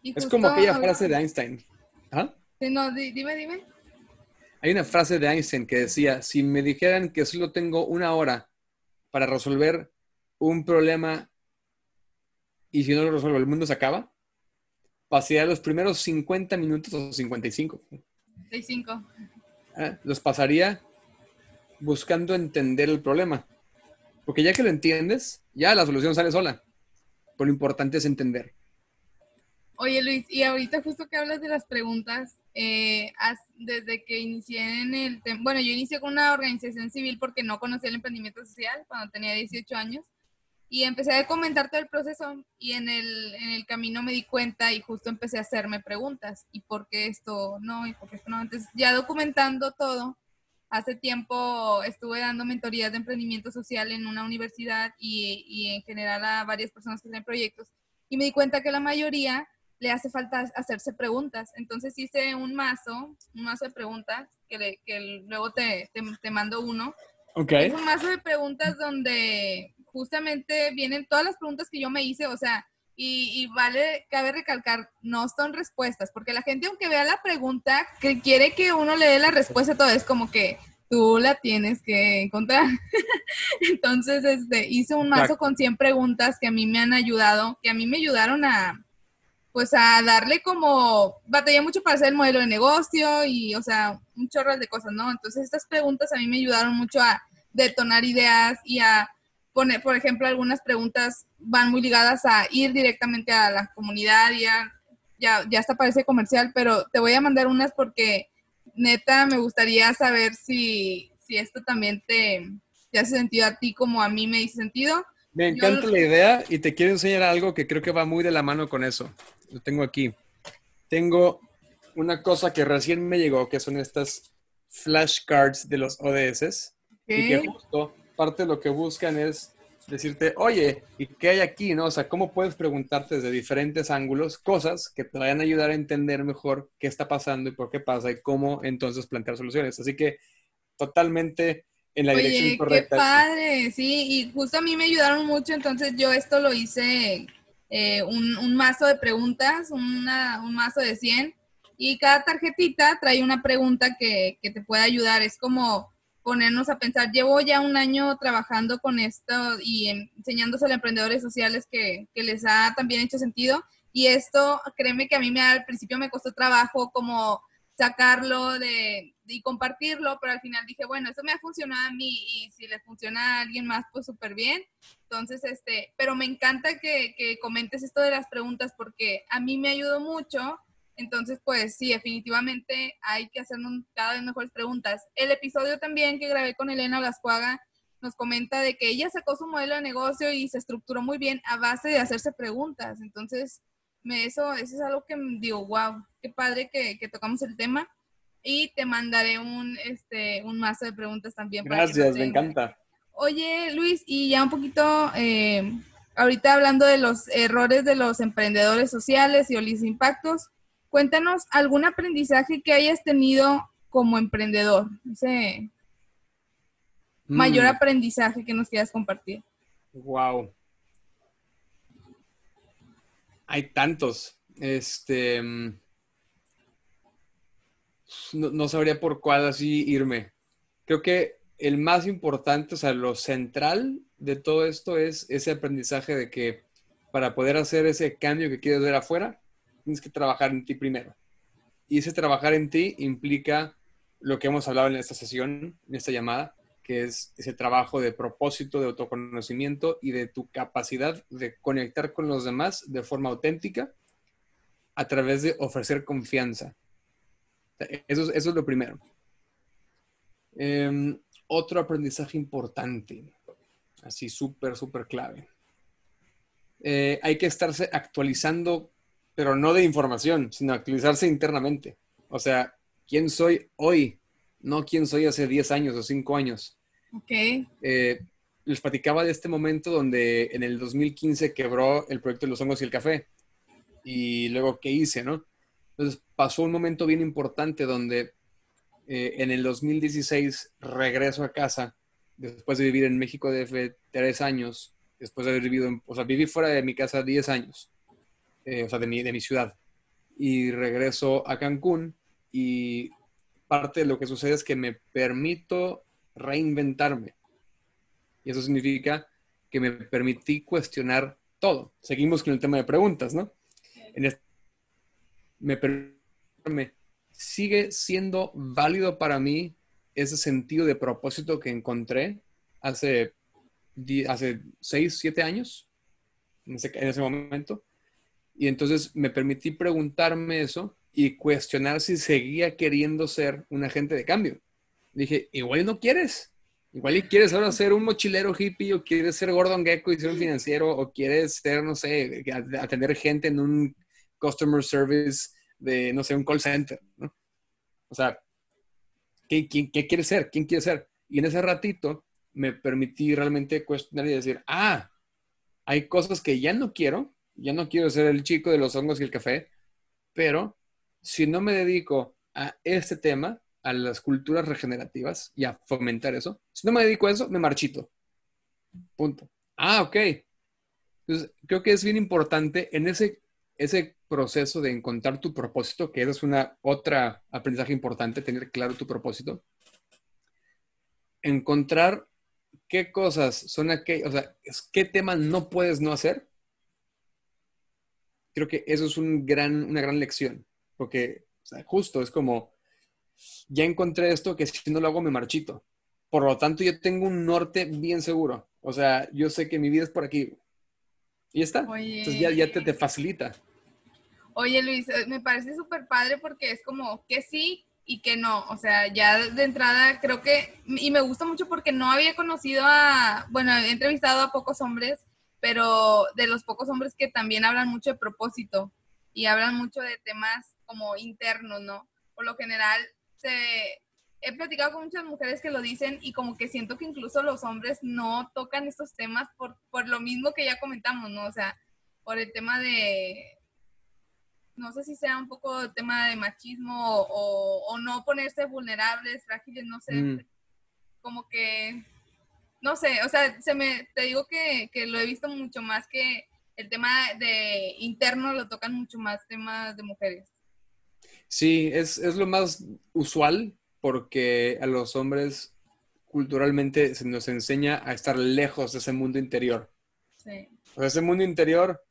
Es como aquella frase de Einstein. ¿Ah? No, dime, dime. Hay una frase de Einstein que decía, si me dijeran que solo tengo una hora para resolver un problema y si no lo resuelvo el mundo se acaba, pasaría los primeros 50 minutos o 55. 55. ¿Eh? Los pasaría buscando entender el problema. Porque ya que lo entiendes, ya la solución sale sola. Pero lo importante es entender. Oye Luis, y ahorita justo que hablas de las preguntas, eh, desde que inicié en el bueno, yo inicié con una organización civil porque no conocía el emprendimiento social cuando tenía 18 años y empecé a comentar todo el proceso y en el, en el camino me di cuenta y justo empecé a hacerme preguntas y por qué esto no y por qué esto no. Entonces ya documentando todo, Hace tiempo estuve dando mentorías de emprendimiento social en una universidad y, y, en general a varias personas que tienen proyectos y me di cuenta que la mayoría le hace falta hacerse preguntas. Entonces hice un mazo, un mazo de preguntas que, que luego te, te, mando uno. Okay. Es un mazo de preguntas donde justamente vienen todas las preguntas que yo me hice, o sea, y, y, vale, cabe recalcar, no son respuestas, porque la gente aunque vea la pregunta, que quiere que uno le dé la respuesta, todo es como que tú la tienes que encontrar. (laughs) Entonces, este, hice un mazo con 100 preguntas que a mí me han ayudado, que a mí me ayudaron a, pues a darle como, batallé mucho para hacer el modelo de negocio y, o sea, un chorro de cosas, ¿no? Entonces, estas preguntas a mí me ayudaron mucho a detonar ideas y a poner, por ejemplo, algunas preguntas van muy ligadas a ir directamente a la comunidad, ya, ya, ya hasta parece comercial, pero te voy a mandar unas porque neta me gustaría saber si, si esto también te, te, hace sentido a ti como a mí me hizo sentido. Me encanta la idea y te quiero enseñar algo que creo que va muy de la mano con eso. Lo tengo aquí. Tengo una cosa que recién me llegó, que son estas flashcards de los ODS. Y que justo parte de lo que buscan es decirte, oye, ¿y qué hay aquí? ¿No? O sea, ¿cómo puedes preguntarte desde diferentes ángulos cosas que te vayan a ayudar a entender mejor qué está pasando y por qué pasa y cómo entonces plantear soluciones? Así que totalmente en la dirección correcta. Qué padre, sí, y justo a mí me ayudaron mucho, entonces yo esto lo hice eh, un, mazo de preguntas, un mazo de 100, y cada tarjetita trae una pregunta que, que te puede ayudar. Es como ponernos a pensar, llevo ya un año trabajando con esto y enseñándose a emprendedores sociales que, que, les ha también hecho sentido. Y esto, créeme que a mí me, al principio me costó trabajo como sacarlo de, y compartirlo, pero al final dije, bueno, eso me ha funcionado a mí y si le funciona a alguien más, pues súper bien. Entonces, este, pero me encanta que, que comentes esto de las preguntas porque a mí me ayudó mucho entonces, pues sí, definitivamente hay que hacernos cada vez mejores preguntas. El episodio también que grabé con Elena Gascuaga nos comenta de que ella sacó su modelo de negocio y se estructuró muy bien a base de hacerse preguntas. Entonces, me, eso, eso es algo que digo, wow, qué padre que, que tocamos el tema. Y te mandaré un, este, un mazo de preguntas también. Gracias, me encanta. Oye, Luis, y ya un poquito, eh, ahorita hablando de los errores de los emprendedores sociales y los impactos, Cuéntanos algún aprendizaje que hayas tenido como emprendedor. No sé. mayor aprendizaje que nos quieras compartir. Wow. Hay tantos. Este. Mm, no, sabría por cuál así irme. Creo que el más importante, o sea, lo central de todo esto es ese aprendizaje de que para poder hacer ese cambio que quieres ver afuera, tienes que trabajar en ti primero. Y ese trabajar en ti implica lo que hemos hablado en esta sesión, en esta llamada, que es ese trabajo de propósito, de autoconocimiento y de tu capacidad de conectar con los demás de forma auténtica a través de ofrecer confianza. Eso, es lo primero. Em, otro aprendizaje importante, así súper, súper clave. Eh, hay que estarse actualizando, pero no de información, sino actualizarse internamente. O sea, ¿quién soy hoy? No quién soy hace 10 años o 5 años. Ok. Eh, les platicaba de este momento donde en el 2015 quebró el proyecto de los hongos y el café. Y luego, ¿qué hice, no? Entonces pasó un momento bien importante donde eh, en el 2016 regreso a casa después de vivir en México de tres años, después de haber vivido, en, o sea, viví fuera de mi casa 10 años, eh, o sea, de mi, de mi ciudad. Y regreso a Cancún y parte de lo que sucede es que me permito reinventarme. Y eso significa que me permití cuestionar todo. Seguimos con el tema de preguntas, ¿no? En este me sigue siendo válido para mí ese sentido de propósito que encontré hace, hace seis, siete años, en ese momento. Y entonces me permití preguntarme eso y cuestionar si seguía queriendo ser un agente de cambio. Dije, igual no quieres. Igual y quieres ahora ser un mochilero hippie o quieres ser Gordon Gecko y ser un financiero o quieres ser, no sé, atender gente en un customer service de, no sé, un call center, ¿no? O sea, ¿qué, qué quiere ser? ¿Quién quiere ser? Y en ese ratito me permití realmente cuestionar y decir, ah, hay cosas que ya no quiero, ya no quiero ser el chico de los hongos y el café, pero si no me dedico a este tema, a las culturas regenerativas y a fomentar eso, si no me dedico a eso, me marchito. Punto. Ah, ok. Entonces, creo que es bien importante en ese ese proceso de encontrar tu propósito, que es una otra aprendizaje importante, tener claro tu propósito, encontrar qué cosas son aquellas, o sea, qué temas no puedes no hacer. Creo que eso es un gran, una gran lección, porque justo es como, ya encontré esto que si no lo hago me marchito. Por lo tanto, yo tengo un norte bien seguro. O sea, yo sé que mi vida es por aquí. Y ya está. Entonces ya, ya te, te, facilita. Oye, Luis, eh, me parece súper padre porque es como que sí y que no. O sea, ya de entrada creo que, y me gusta mucho porque no había conocido a, bueno, he entrevistado a pocos hombres, pero de los pocos hombres que también hablan mucho de propósito y hablan mucho de temas como internos, ¿no? Por lo general, se, he platicado con muchas mujeres que lo dicen y como que siento que incluso los hombres no tocan estos temas por, por lo mismo que ya comentamos, ¿no? O sea, por el tema de, no sé si sea un poco tema de machismo o, no ponerse vulnerables, frágiles, no sé, mm. como que, no sé, o sea, se me, te digo que, que, lo he visto mucho más que el tema de interno lo tocan mucho más temas de mujeres. Sí, es, es lo más usual porque a los hombres culturalmente se nos enseña a estar lejos de ese mundo interior. Sí. O sea, ese mundo interior,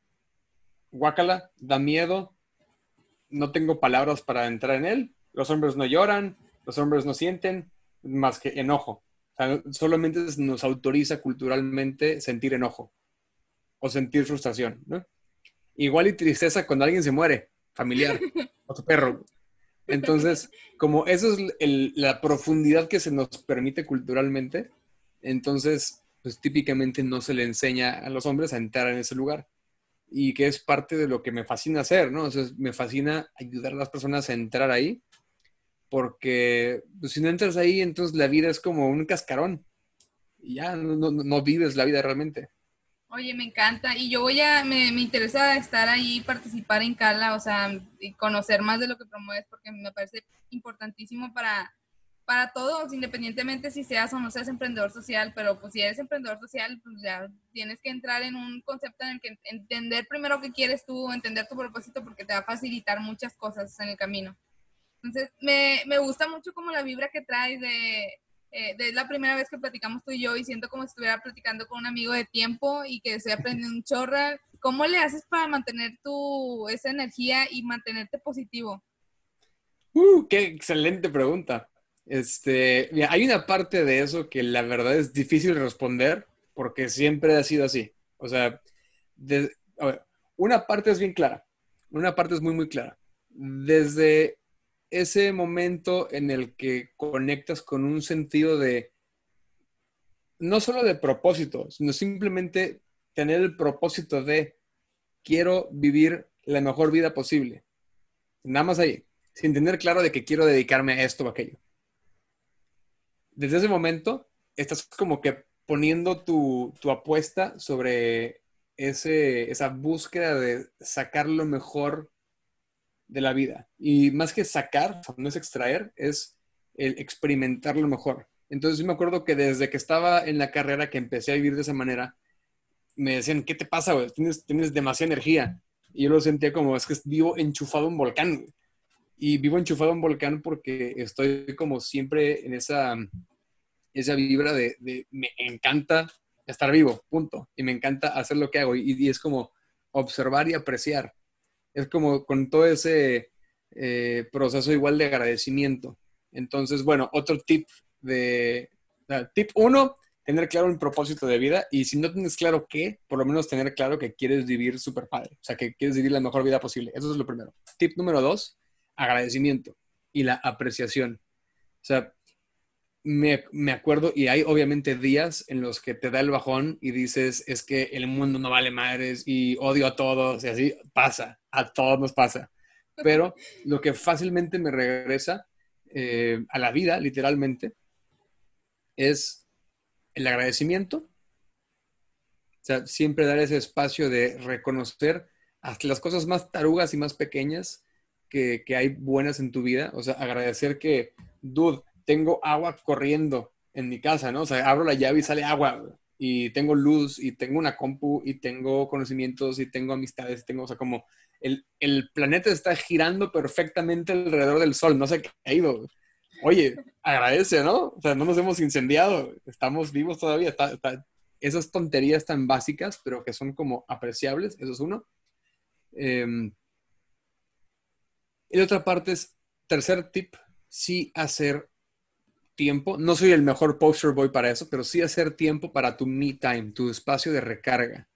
guácala, da miedo, no tengo palabras para entrar en él. Los hombres no lloran, los hombres no sienten más que enojo. Solamente nos autoriza culturalmente sentir enojo o sentir frustración, Igual y tristeza cuando alguien se muere, familiar, (laughs) o tu perro. Entonces, como eso es la profundidad que se nos permite culturalmente, entonces, pues típicamente no se le enseña a los hombres a entrar en ese lugar. Y que es parte de lo que me fascina hacer, ¿no? Me fascina ayudar a las personas a entrar ahí, porque pues, si no entras ahí, entonces la vida es como un cascarón. Y ya no, no vives la vida realmente. Oye, me encanta. Y yo voy a, me, me interesa estar ahí, participar en Cala, o sea, y conocer más de lo que promueves, porque me parece importantísimo para, para todos, independientemente si seas o no seas emprendedor social, pero pues si eres emprendedor social, pues ya tienes que entrar en un concepto en el que entender primero qué quieres tú, entender tu propósito, porque te va a facilitar muchas cosas en el camino. Entonces, me, me gusta mucho como la vibra que traes de, eh, de la primera vez que platicamos tú y yo y siento como si estuviera platicando con un amigo de tiempo y que estoy aprendiendo un chorra. ¿Cómo le haces para mantener tu, esa energía y mantenerte positivo? Uh, qué excelente pregunta. Este, hay una parte de eso que la verdad es difícil responder porque siempre ha sido así. O sea, una parte es bien clara, una parte es muy, muy clara. Desde ese momento en el que conectas con un sentido de, no solo de propósito, sino simplemente tener el propósito de, quiero vivir la mejor vida posible. Nada más ahí, sin tener claro de que quiero dedicarme a esto o aquello desde ese momento estás como que poniendo tu, apuesta sobre ese, esa búsqueda de sacar lo mejor de la vida. Y más que sacar, no es extraer, es el experimentar lo mejor. Entonces yo me acuerdo que desde que estaba en la carrera, que empecé a vivir de esa manera, me decían, ¿qué te pasa, güey? Tienes, tienes demasiada energía. Y yo lo sentía como, es que vivo enchufado en un volcán y vivo enchufado en volcán porque estoy como siempre en esa, esa vibra de, me encanta estar vivo, punto. Y me encanta hacer lo que hago. Y, es como observar y apreciar. Es como con todo ese eh, proceso igual de agradecimiento. Entonces, bueno, otro tip de... tip uno, tener claro un propósito de vida y si no tienes claro qué, por lo menos tener claro que quieres vivir súper padre, o sea, que quieres vivir la mejor vida posible. Eso es lo primero. Tip número dos, agradecimiento y la apreciación. O sea, me, acuerdo, y hay obviamente días en los que te da el bajón y dices, es que el mundo no vale madres y odio a todos, y así pasa, a todos nos pasa. Pero lo que fácilmente me regresa eh, a la vida, literalmente, es el agradecimiento. O sea, siempre dar ese espacio de reconocer hasta las cosas más tarugas y más pequeñas que, hay buenas en tu vida. O sea, agradecer que, dude, tengo agua corriendo en mi casa, ¿no? O sea, abro la llave y sale agua. Y tengo luz, y tengo una compu, y tengo conocimientos, y tengo amistades, tengo, o sea, como el, el planeta está girando perfectamente alrededor del sol, no se ha caído. Oye, agradece, ¿no? O sea, no nos hemos incendiado, estamos vivos todavía. esas tonterías tan básicas, pero que son como apreciables, eso es uno. Eh, y la otra parte es, tercer tip, sí hacer tiempo. No soy el mejor poster boy para eso, pero sí hacer tiempo para tu me time, tu espacio de recarga.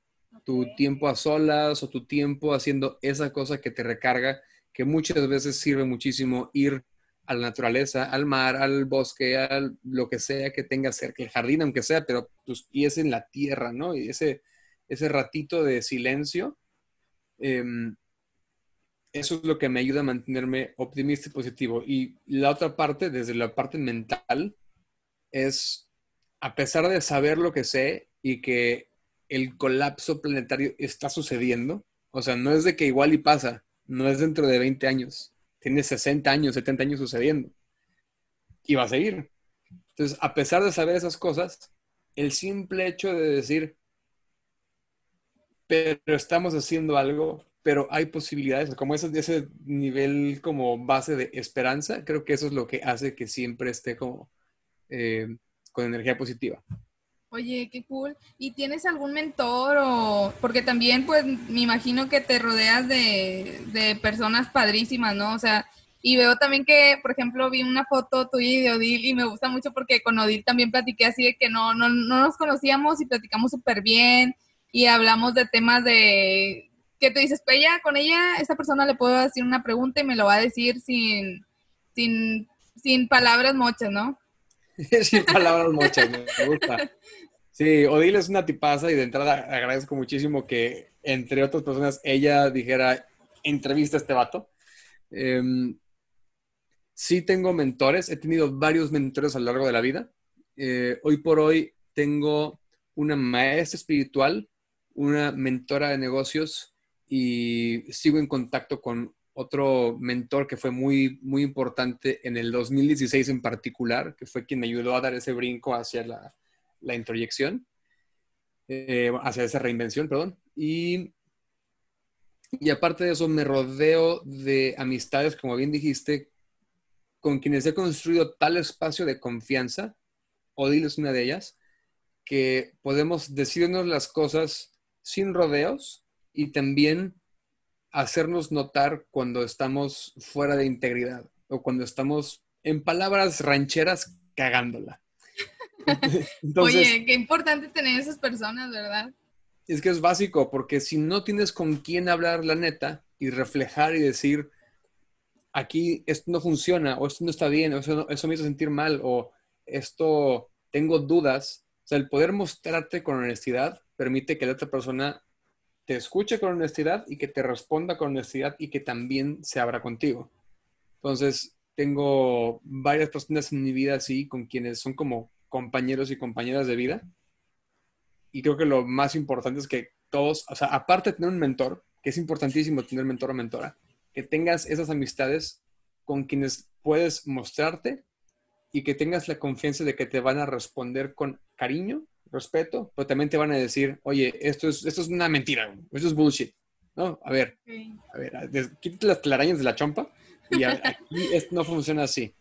Tu tiempo a solas o tu tiempo haciendo esa cosa que te recarga, que muchas veces sirve muchísimo ir a la naturaleza, al mar, al bosque, a lo que sea que tengas cerca, el jardín aunque sea, pero tus pies en la tierra, ¿no? Y ese, ese ratito de silencio em, eso es lo que me ayuda a mantenerme optimista y positivo. Y la otra parte, desde la parte mental, es, a pesar de saber lo que sé y que el colapso planetario está sucediendo, o sea, no es de que igual y pasa, no es dentro de 20 años, tiene 60 años, 70 años sucediendo. Y va a seguir. Entonces, a pesar de saber esas cosas, el simple hecho de decir, pero estamos haciendo algo, pero hay posibilidades, como ese, ese nivel como base de esperanza, creo que eso es lo que hace que siempre esté como eh, con energía positiva. Oye, qué cool. ¿Y tienes algún mentor o...? Porque también, pues, me imagino que te rodeas de, de personas padrísimas, ¿no? O sea, y veo también que, por ejemplo, vi una foto tuya y de Odil y me gusta mucho porque con Odil también platiqué así de que no, no, no nos conocíamos y platicamos súper bien y hablamos de temas de, que tú dices, pues ella, con ella, esta persona le puedo decir una pregunta y me lo va a decir sin, sin, sin palabras mochas, ¿no? (laughs) sin palabras mochas, me gusta. Sí, Odile es una tipaza y de entrada agradezco muchísimo que, entre otras personas, ella dijera, entrevista a este vato. Em, sí tengo mentores, he tenido varios mentores a lo largo de la vida. Eh, hoy por hoy tengo una maestra espiritual, una mentora de negocios y sigo en contacto con otro mentor que fue muy, muy importante en el 2016 en particular, que fue quien me ayudó a dar ese brinco hacia la, la introyección, eh, hacia esa reinvención, perdón. Y, y aparte de eso, me rodeo de amistades, como bien dijiste, con quienes he construido tal espacio de confianza, Odil es una de ellas, que podemos decirnos las cosas sin rodeos y también hacernos notar cuando estamos fuera de integridad o cuando estamos, en palabras rancheras, cagándola. (laughs) Oye, qué importante tener esas personas, ¿verdad? Es que es básico, porque si no tienes con quién hablar la neta y reflejar y decir, aquí esto no funciona, o esto no está bien, o eso, eso me hizo sentir mal, o esto tengo dudas, o sea, el poder mostrarte con honestidad permite que la otra persona te escuche con honestidad y que te responda con honestidad y que también se abra contigo. Entonces, tengo varias personas en mi vida así, con quienes son como compañeros y compañeras de vida. Y creo que lo más importante es que todos, o sea, aparte de tener un mentor, que es importantísimo tener mentor o mentora, que tengas esas amistades con quienes puedes mostrarte y que tengas la confianza de que te van a responder con cariño respeto, pero también te van a decir, oye, esto es, esto es una mentira, esto es bullshit. ¿No? A ver, a ver, quítate las telarañas de la chompa y aquí esto no funciona así.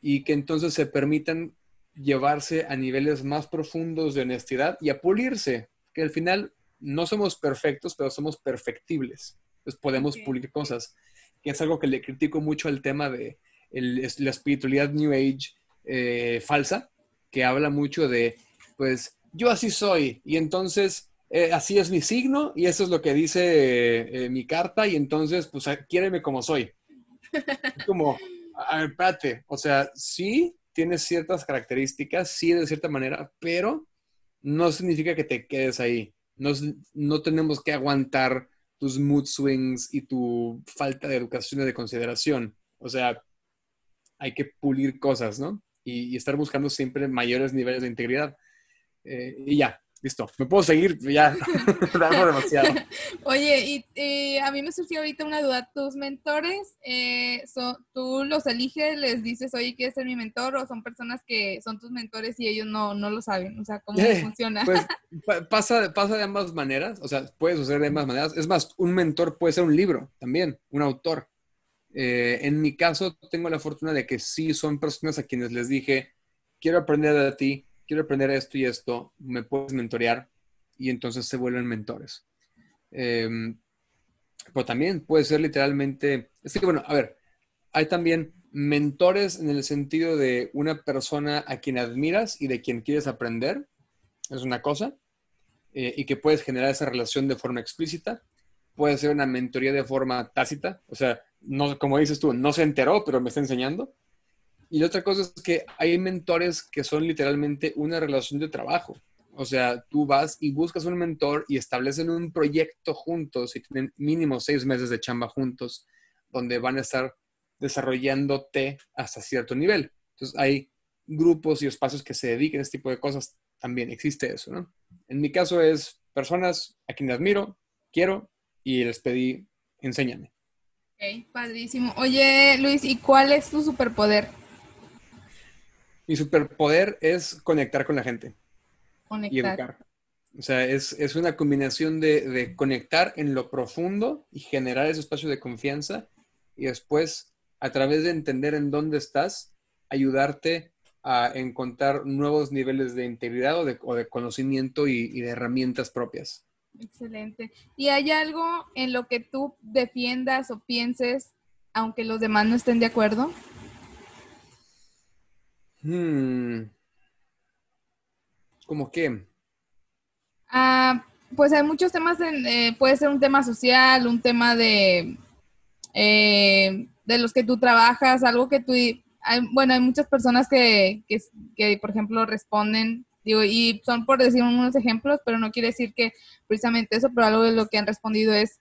Y que entonces se permitan llevarse a niveles más profundos de honestidad y a pulirse, que al final no somos perfectos, pero somos perfectibles. Entonces podemos pulir cosas, que es algo que le critico mucho al tema de la espiritualidad New Age eh, falsa, que habla mucho de, pues, yo así soy y entonces eh, así es mi signo y eso es lo que dice eh, mi carta y entonces pues quiéreme como soy. Como, a ver, espérate, o sea, sí tienes ciertas características, sí de cierta manera, pero no significa que te quedes ahí. No, no tenemos que aguantar tus mood swings y tu falta de educación y de consideración. O sea, hay que pulir cosas, ¿no? y estar buscando siempre mayores niveles de integridad. Eh, y ya, listo. Me puedo seguir, ya. (laughs) demasiado. (laughs) Oye, y, a mí me surgió ahorita una duda. ¿Tus mentores, eh, tú los eliges, les dices, oye, ¿quieres ser mi mentor? ¿O son personas que son tus mentores y ellos no, no lo saben? O sea, ¿cómo (laughs) funciona? Pues pasa, pasa de ambas maneras. O sea, puede suceder de ambas maneras. Es más, un mentor puede ser un libro también, un autor. Eh, en mi caso, tengo la fortuna de que sí son personas a quienes les dije, quiero aprender de ti, quiero aprender esto y esto, me puedes mentorear y entonces se vuelven mentores. Em, pero también puede ser literalmente, es que bueno, a ver, hay también mentores en el sentido de una persona a quien admiras y de quien quieres aprender, es una cosa, eh, y que puedes generar esa relación de forma explícita. Puede ser una mentoría de forma tácita, o sea, no, como dices tú, no se enteró, pero me está enseñando. Y la otra cosa es que hay mentores que son literalmente una relación de trabajo. O sea, tú vas y buscas un mentor y establecen un proyecto juntos y tienen mínimo seis meses de chamba juntos, donde van a estar desarrollándote hasta cierto nivel. Entonces, hay grupos y espacios que se dediquen a este tipo de cosas. También existe eso, ¿no? En mi caso es personas a quienes admiro, quiero y les pedí, enséñame. Ok, padrísimo. Oye, Luis, ¿y cuál es tu superpoder? Mi superpoder es conectar con la gente. Conectar. Y educar. O sea, es, una combinación de, conectar en lo profundo y generar ese espacio de confianza y después, a través de entender en dónde estás, ayudarte a encontrar nuevos niveles de integridad o de, conocimiento y, de herramientas propias. Excelente. ¿Y hay algo en lo que tú defiendas o pienses, aunque los demás no estén de acuerdo? Hmm. ¿Cómo qué? Ah, pues hay muchos temas, eh, puede ser un tema social, un tema de, eh, de los que tú trabajas, algo que tú, bueno, hay muchas personas que, que, por ejemplo, responden, digo, y son por decir unos ejemplos, pero no quiere decir que precisamente eso, pero algo de lo que han respondido es,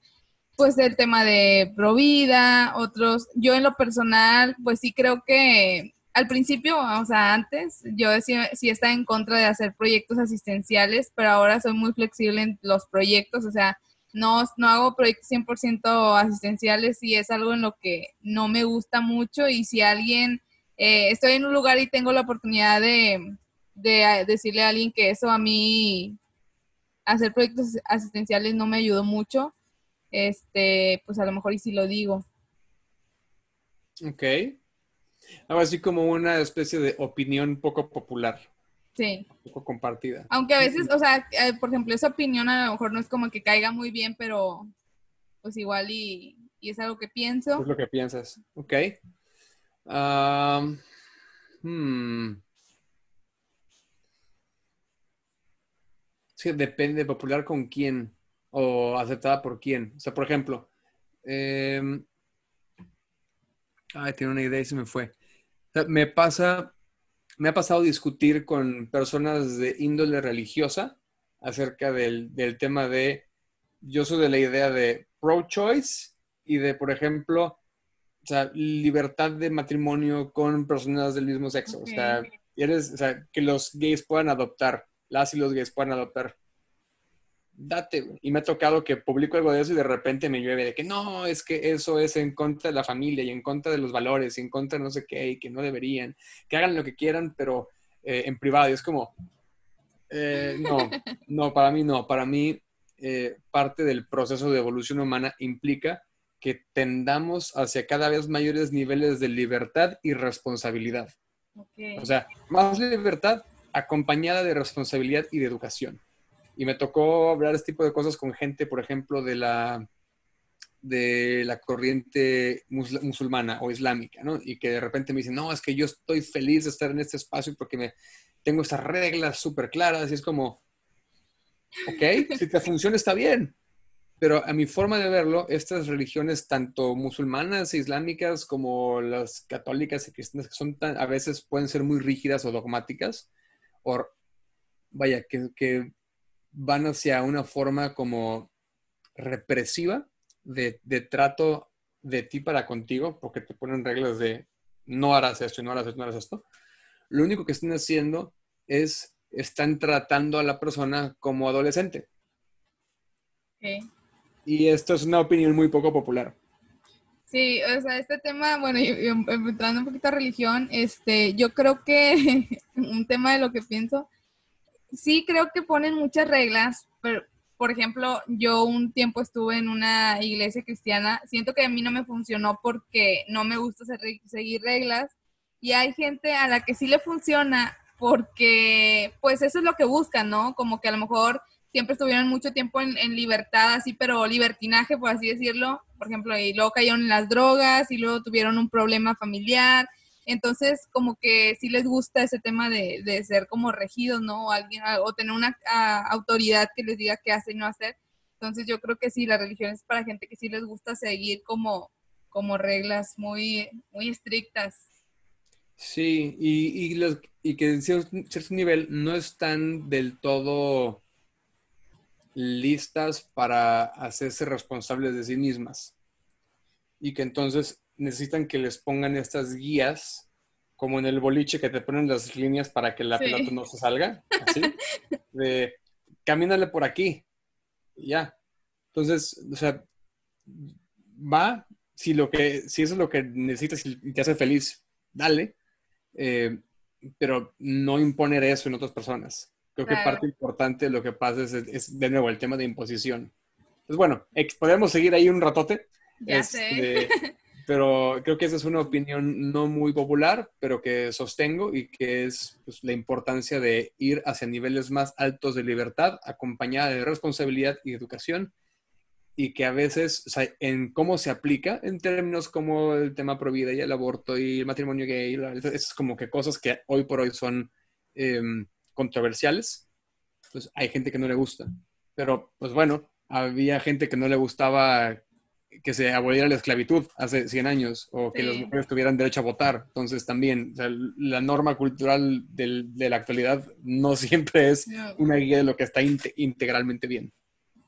pues, el tema de provida, otros, yo en lo personal, pues sí creo que al principio, o sea, antes, yo decía, sí estaba en contra de hacer proyectos asistenciales, pero ahora soy muy flexible en los proyectos, o sea, no, no hago proyectos 100% asistenciales y es algo en lo que no me gusta mucho y si alguien, eh, estoy en un lugar y tengo la oportunidad de, de decirle a alguien que eso a mí, hacer proyectos asistenciales no me ayudó mucho, este, pues a lo mejor y si lo digo. Ok. Algo así como una especie de opinión poco popular. Sí. Poco compartida. Aunque a veces, o sea, eh, por ejemplo, esa opinión a lo mejor no es como que caiga muy bien, pero pues igual y, es algo que pienso. Es lo que piensas. Ok. hmm. Sí, depende, popular con quién o aceptada por quién. O sea, por ejemplo, eh, ay, tiene una idea y se me fue. Me pasa me ha pasado discutir con personas de índole religiosa acerca del, tema de, yo soy de la idea de pro-choice y de, por ejemplo, libertad de matrimonio con personas del mismo sexo. O, sea, eres, o sea, que los gays puedan adoptar, las y los gays puedan adoptar date, Y me ha tocado que publico algo de eso y de repente me llueve de que no, es que eso es en contra de la familia y en contra de los valores y en contra de no sé qué y que no deberían, que hagan lo que quieran, pero eh, en privado. Y es como, eh, no, (laughs) no, para mí no. Para mí eh, parte del proceso de evolución humana implica que tendamos hacia cada vez mayores niveles de libertad y responsabilidad. O sea, más libertad acompañada de responsabilidad y de educación. Y me tocó hablar este tipo de cosas con gente, por ejemplo, de la, de la corriente musulmana o islámica, ¿no? Y que de repente me dicen, no, es que yo estoy feliz de estar en este espacio porque me, tengo estas reglas súper claras y es como, ok, si te funciona está bien. Pero a mi forma de verlo, estas religiones, tanto musulmanas e islámicas como las católicas y cristianas, que son a veces pueden ser muy rígidas o dogmáticas, o vaya, que van hacia una forma como represiva de, trato de ti para contigo, porque te ponen reglas de no harás esto y no harás esto, no harás esto. Lo único que están haciendo es, están tratando a la persona como adolescente. Y esto es una opinión muy poco popular. Sí, o sea, este tema, bueno, entrando un poquito a religión, este, yo creo que (laughs) un tema de lo que pienso sí creo que ponen muchas reglas, pero por ejemplo, yo un tiempo estuve en una iglesia cristiana, siento que a mí no me funcionó porque no me gusta seguir reglas y hay gente a la que sí le funciona porque pues eso es lo que buscan, ¿no? Como que a lo mejor siempre estuvieron mucho tiempo en, en, libertad, así, pero libertinaje, por así decirlo, por ejemplo, y luego cayeron en las drogas y luego tuvieron un problema familiar entonces, como que sí les gusta ese tema de, ser como regidos, ¿no? O, alguien, o tener una autoridad que les diga qué hacer y no hacer. Entonces, yo creo que sí, la religión es para gente que sí les gusta seguir como, como reglas muy, muy estrictas. Sí, y, y, que en cierto, nivel no están del todo listas para hacerse responsables de sí mismas. Y que entonces necesitan que les pongan estas guías, como en el boliche que te ponen las líneas para que la pelota no se salga, así, (laughs) de camínale por aquí, ya. Entonces, o sea, va, si, lo que, si eso es lo que necesitas y te hace feliz, dale, eh, pero no imponer eso en otras personas. Creo que parte importante de lo que pasa es, de nuevo, el tema de imposición. Pues bueno, podemos seguir ahí un ratote. Ya sé. Pero creo que esa es una opinión no muy popular, pero que sostengo y que es pues, la importancia de ir hacia niveles más altos de libertad, acompañada de responsabilidad y educación, y que a veces, o sea, en cómo se aplica, en términos como el tema pro vida y el aborto y el matrimonio gay, es como que cosas que hoy por hoy son em, controversiales, pues hay gente que no le gusta. Pero, pues bueno, había gente que no le gustaba que se aboliera la esclavitud hace 100 años o que las mujeres tuvieran derecho a votar. Entonces también la norma cultural del, de la actualidad no (laughs) siempre es una guía de lo que está integralmente bien.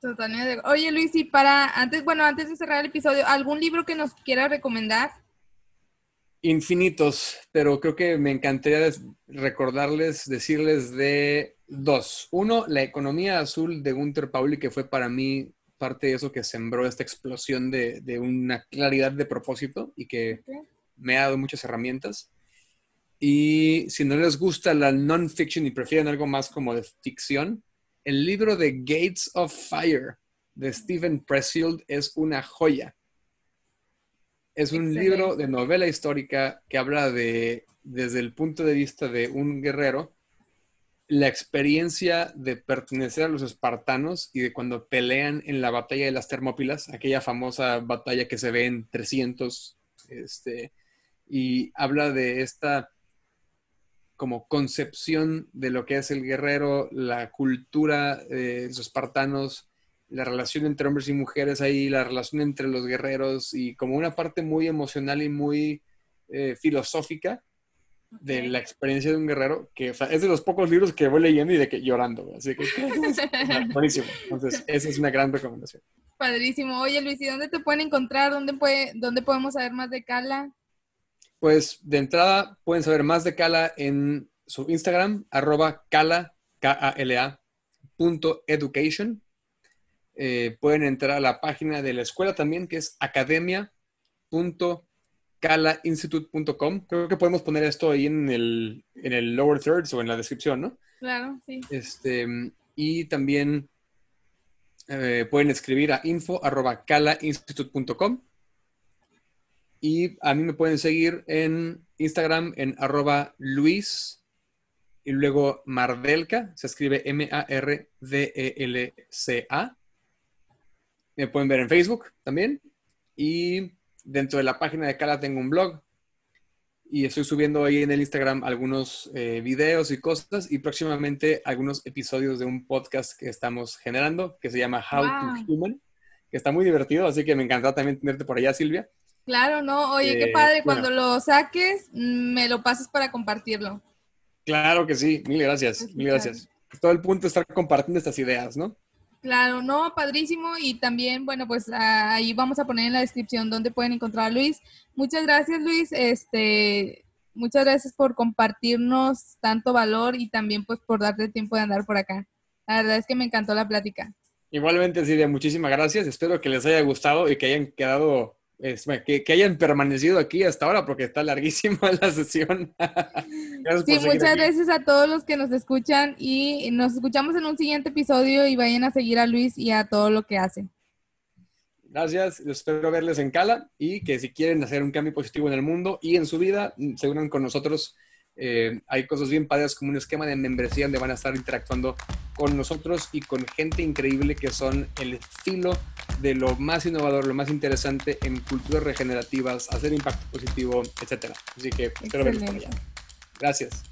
Totalmente. Oye Luis, y para antes, bueno, antes de cerrar el episodio, ¿algún libro que nos quiera recomendar? Infinitos, pero creo que me encantaría recordarles, decirles de dos. Uno, La economía azul de Gunther Pauli, que fue para mí parte de eso que sembró esta explosión de, de una claridad de propósito y que me ha dado muchas herramientas. Y si no les gusta la non-fiction y prefieren algo más como de ficción, el libro de Gates of Fire de Stephen Pressfield es una joya. Es un libro de novela histórica que habla de, desde el punto de vista de un guerrero, la experiencia de pertenecer a los espartanos y de cuando pelean en la batalla de las Termópilas, aquella famosa batalla que se ve en 300, este, y habla de esta como concepción de lo que es el guerrero, la cultura de los espartanos, la relación entre hombres y mujeres ahí, la relación entre los guerreros y como una parte muy emocional y muy eh, filosófica de la experiencia de un guerrero, que es de los pocos libros que voy leyendo y de que llorando. Así que (laughs) (laughs) buenísimo. Entonces, esa es una gran recomendación. Padrísimo. Oye, Luis, ¿y dónde te pueden encontrar? ¿Dónde, puede, dónde podemos saber más de Cala? Pues de entrada pueden saber más de Cala en su Instagram, arroba cala, K-A-L-A, punto education. Eh, pueden entrar a la página de la escuela también, que es academia.calainstitute.com. Creo que podemos poner esto ahí en el, en el lower thirds o en la descripción, ¿no? Claro, sí. Este, y también eh, pueden escribir a info.calainstitute.com y a mí me pueden seguir en Instagram en arroba Luis y luego Mardelka, se escribe M-A-R-D-E-L-C-A. Me pueden ver en Facebook también. Y dentro de la página de Cala tengo un blog. Y estoy subiendo ahí en el Instagram algunos eh, videos y cosas. Y próximamente algunos episodios de un podcast que estamos generando que se llama How to Human. Que está muy divertido, así que me encantará también tenerte por allá, Silvia. Claro, no, oye, qué eh, padre, cuando lo saques, me lo pases para compartirlo. Claro que sí, mil gracias, mil gracias. Todo el punto es estar compartiendo estas ideas, ¿no? Claro, no, padrísimo. Y también, bueno, pues ahí vamos a poner en la descripción donde pueden encontrar a Luis. Muchas gracias, Luis. Este, muchas gracias por compartirnos tanto valor y también pues por darte tiempo de andar por acá. La verdad es que me encantó la plática. Igualmente, Silvia, muchísimas gracias. Espero que les haya gustado y que hayan quedado que, hayan permanecido aquí hasta ahora porque está larguísima (laughs) la sesión. sí, muchas gracias a todos los que nos escuchan y nos escuchamos en un siguiente episodio y vayan a seguir a Luis y a todo lo que hace. Gracias, espero verles en Cala y que si quieren hacer un cambio positivo en el mundo y en su vida, se unan con nosotros eh, hay cosas bien padres como un esquema de membresía donde van a estar interactuando con nosotros y con gente increíble que son el estilo de lo más innovador, lo más interesante en culturas regenerativas, hacer impacto positivo, etcétera. Así que espero verlos por allá. Gracias.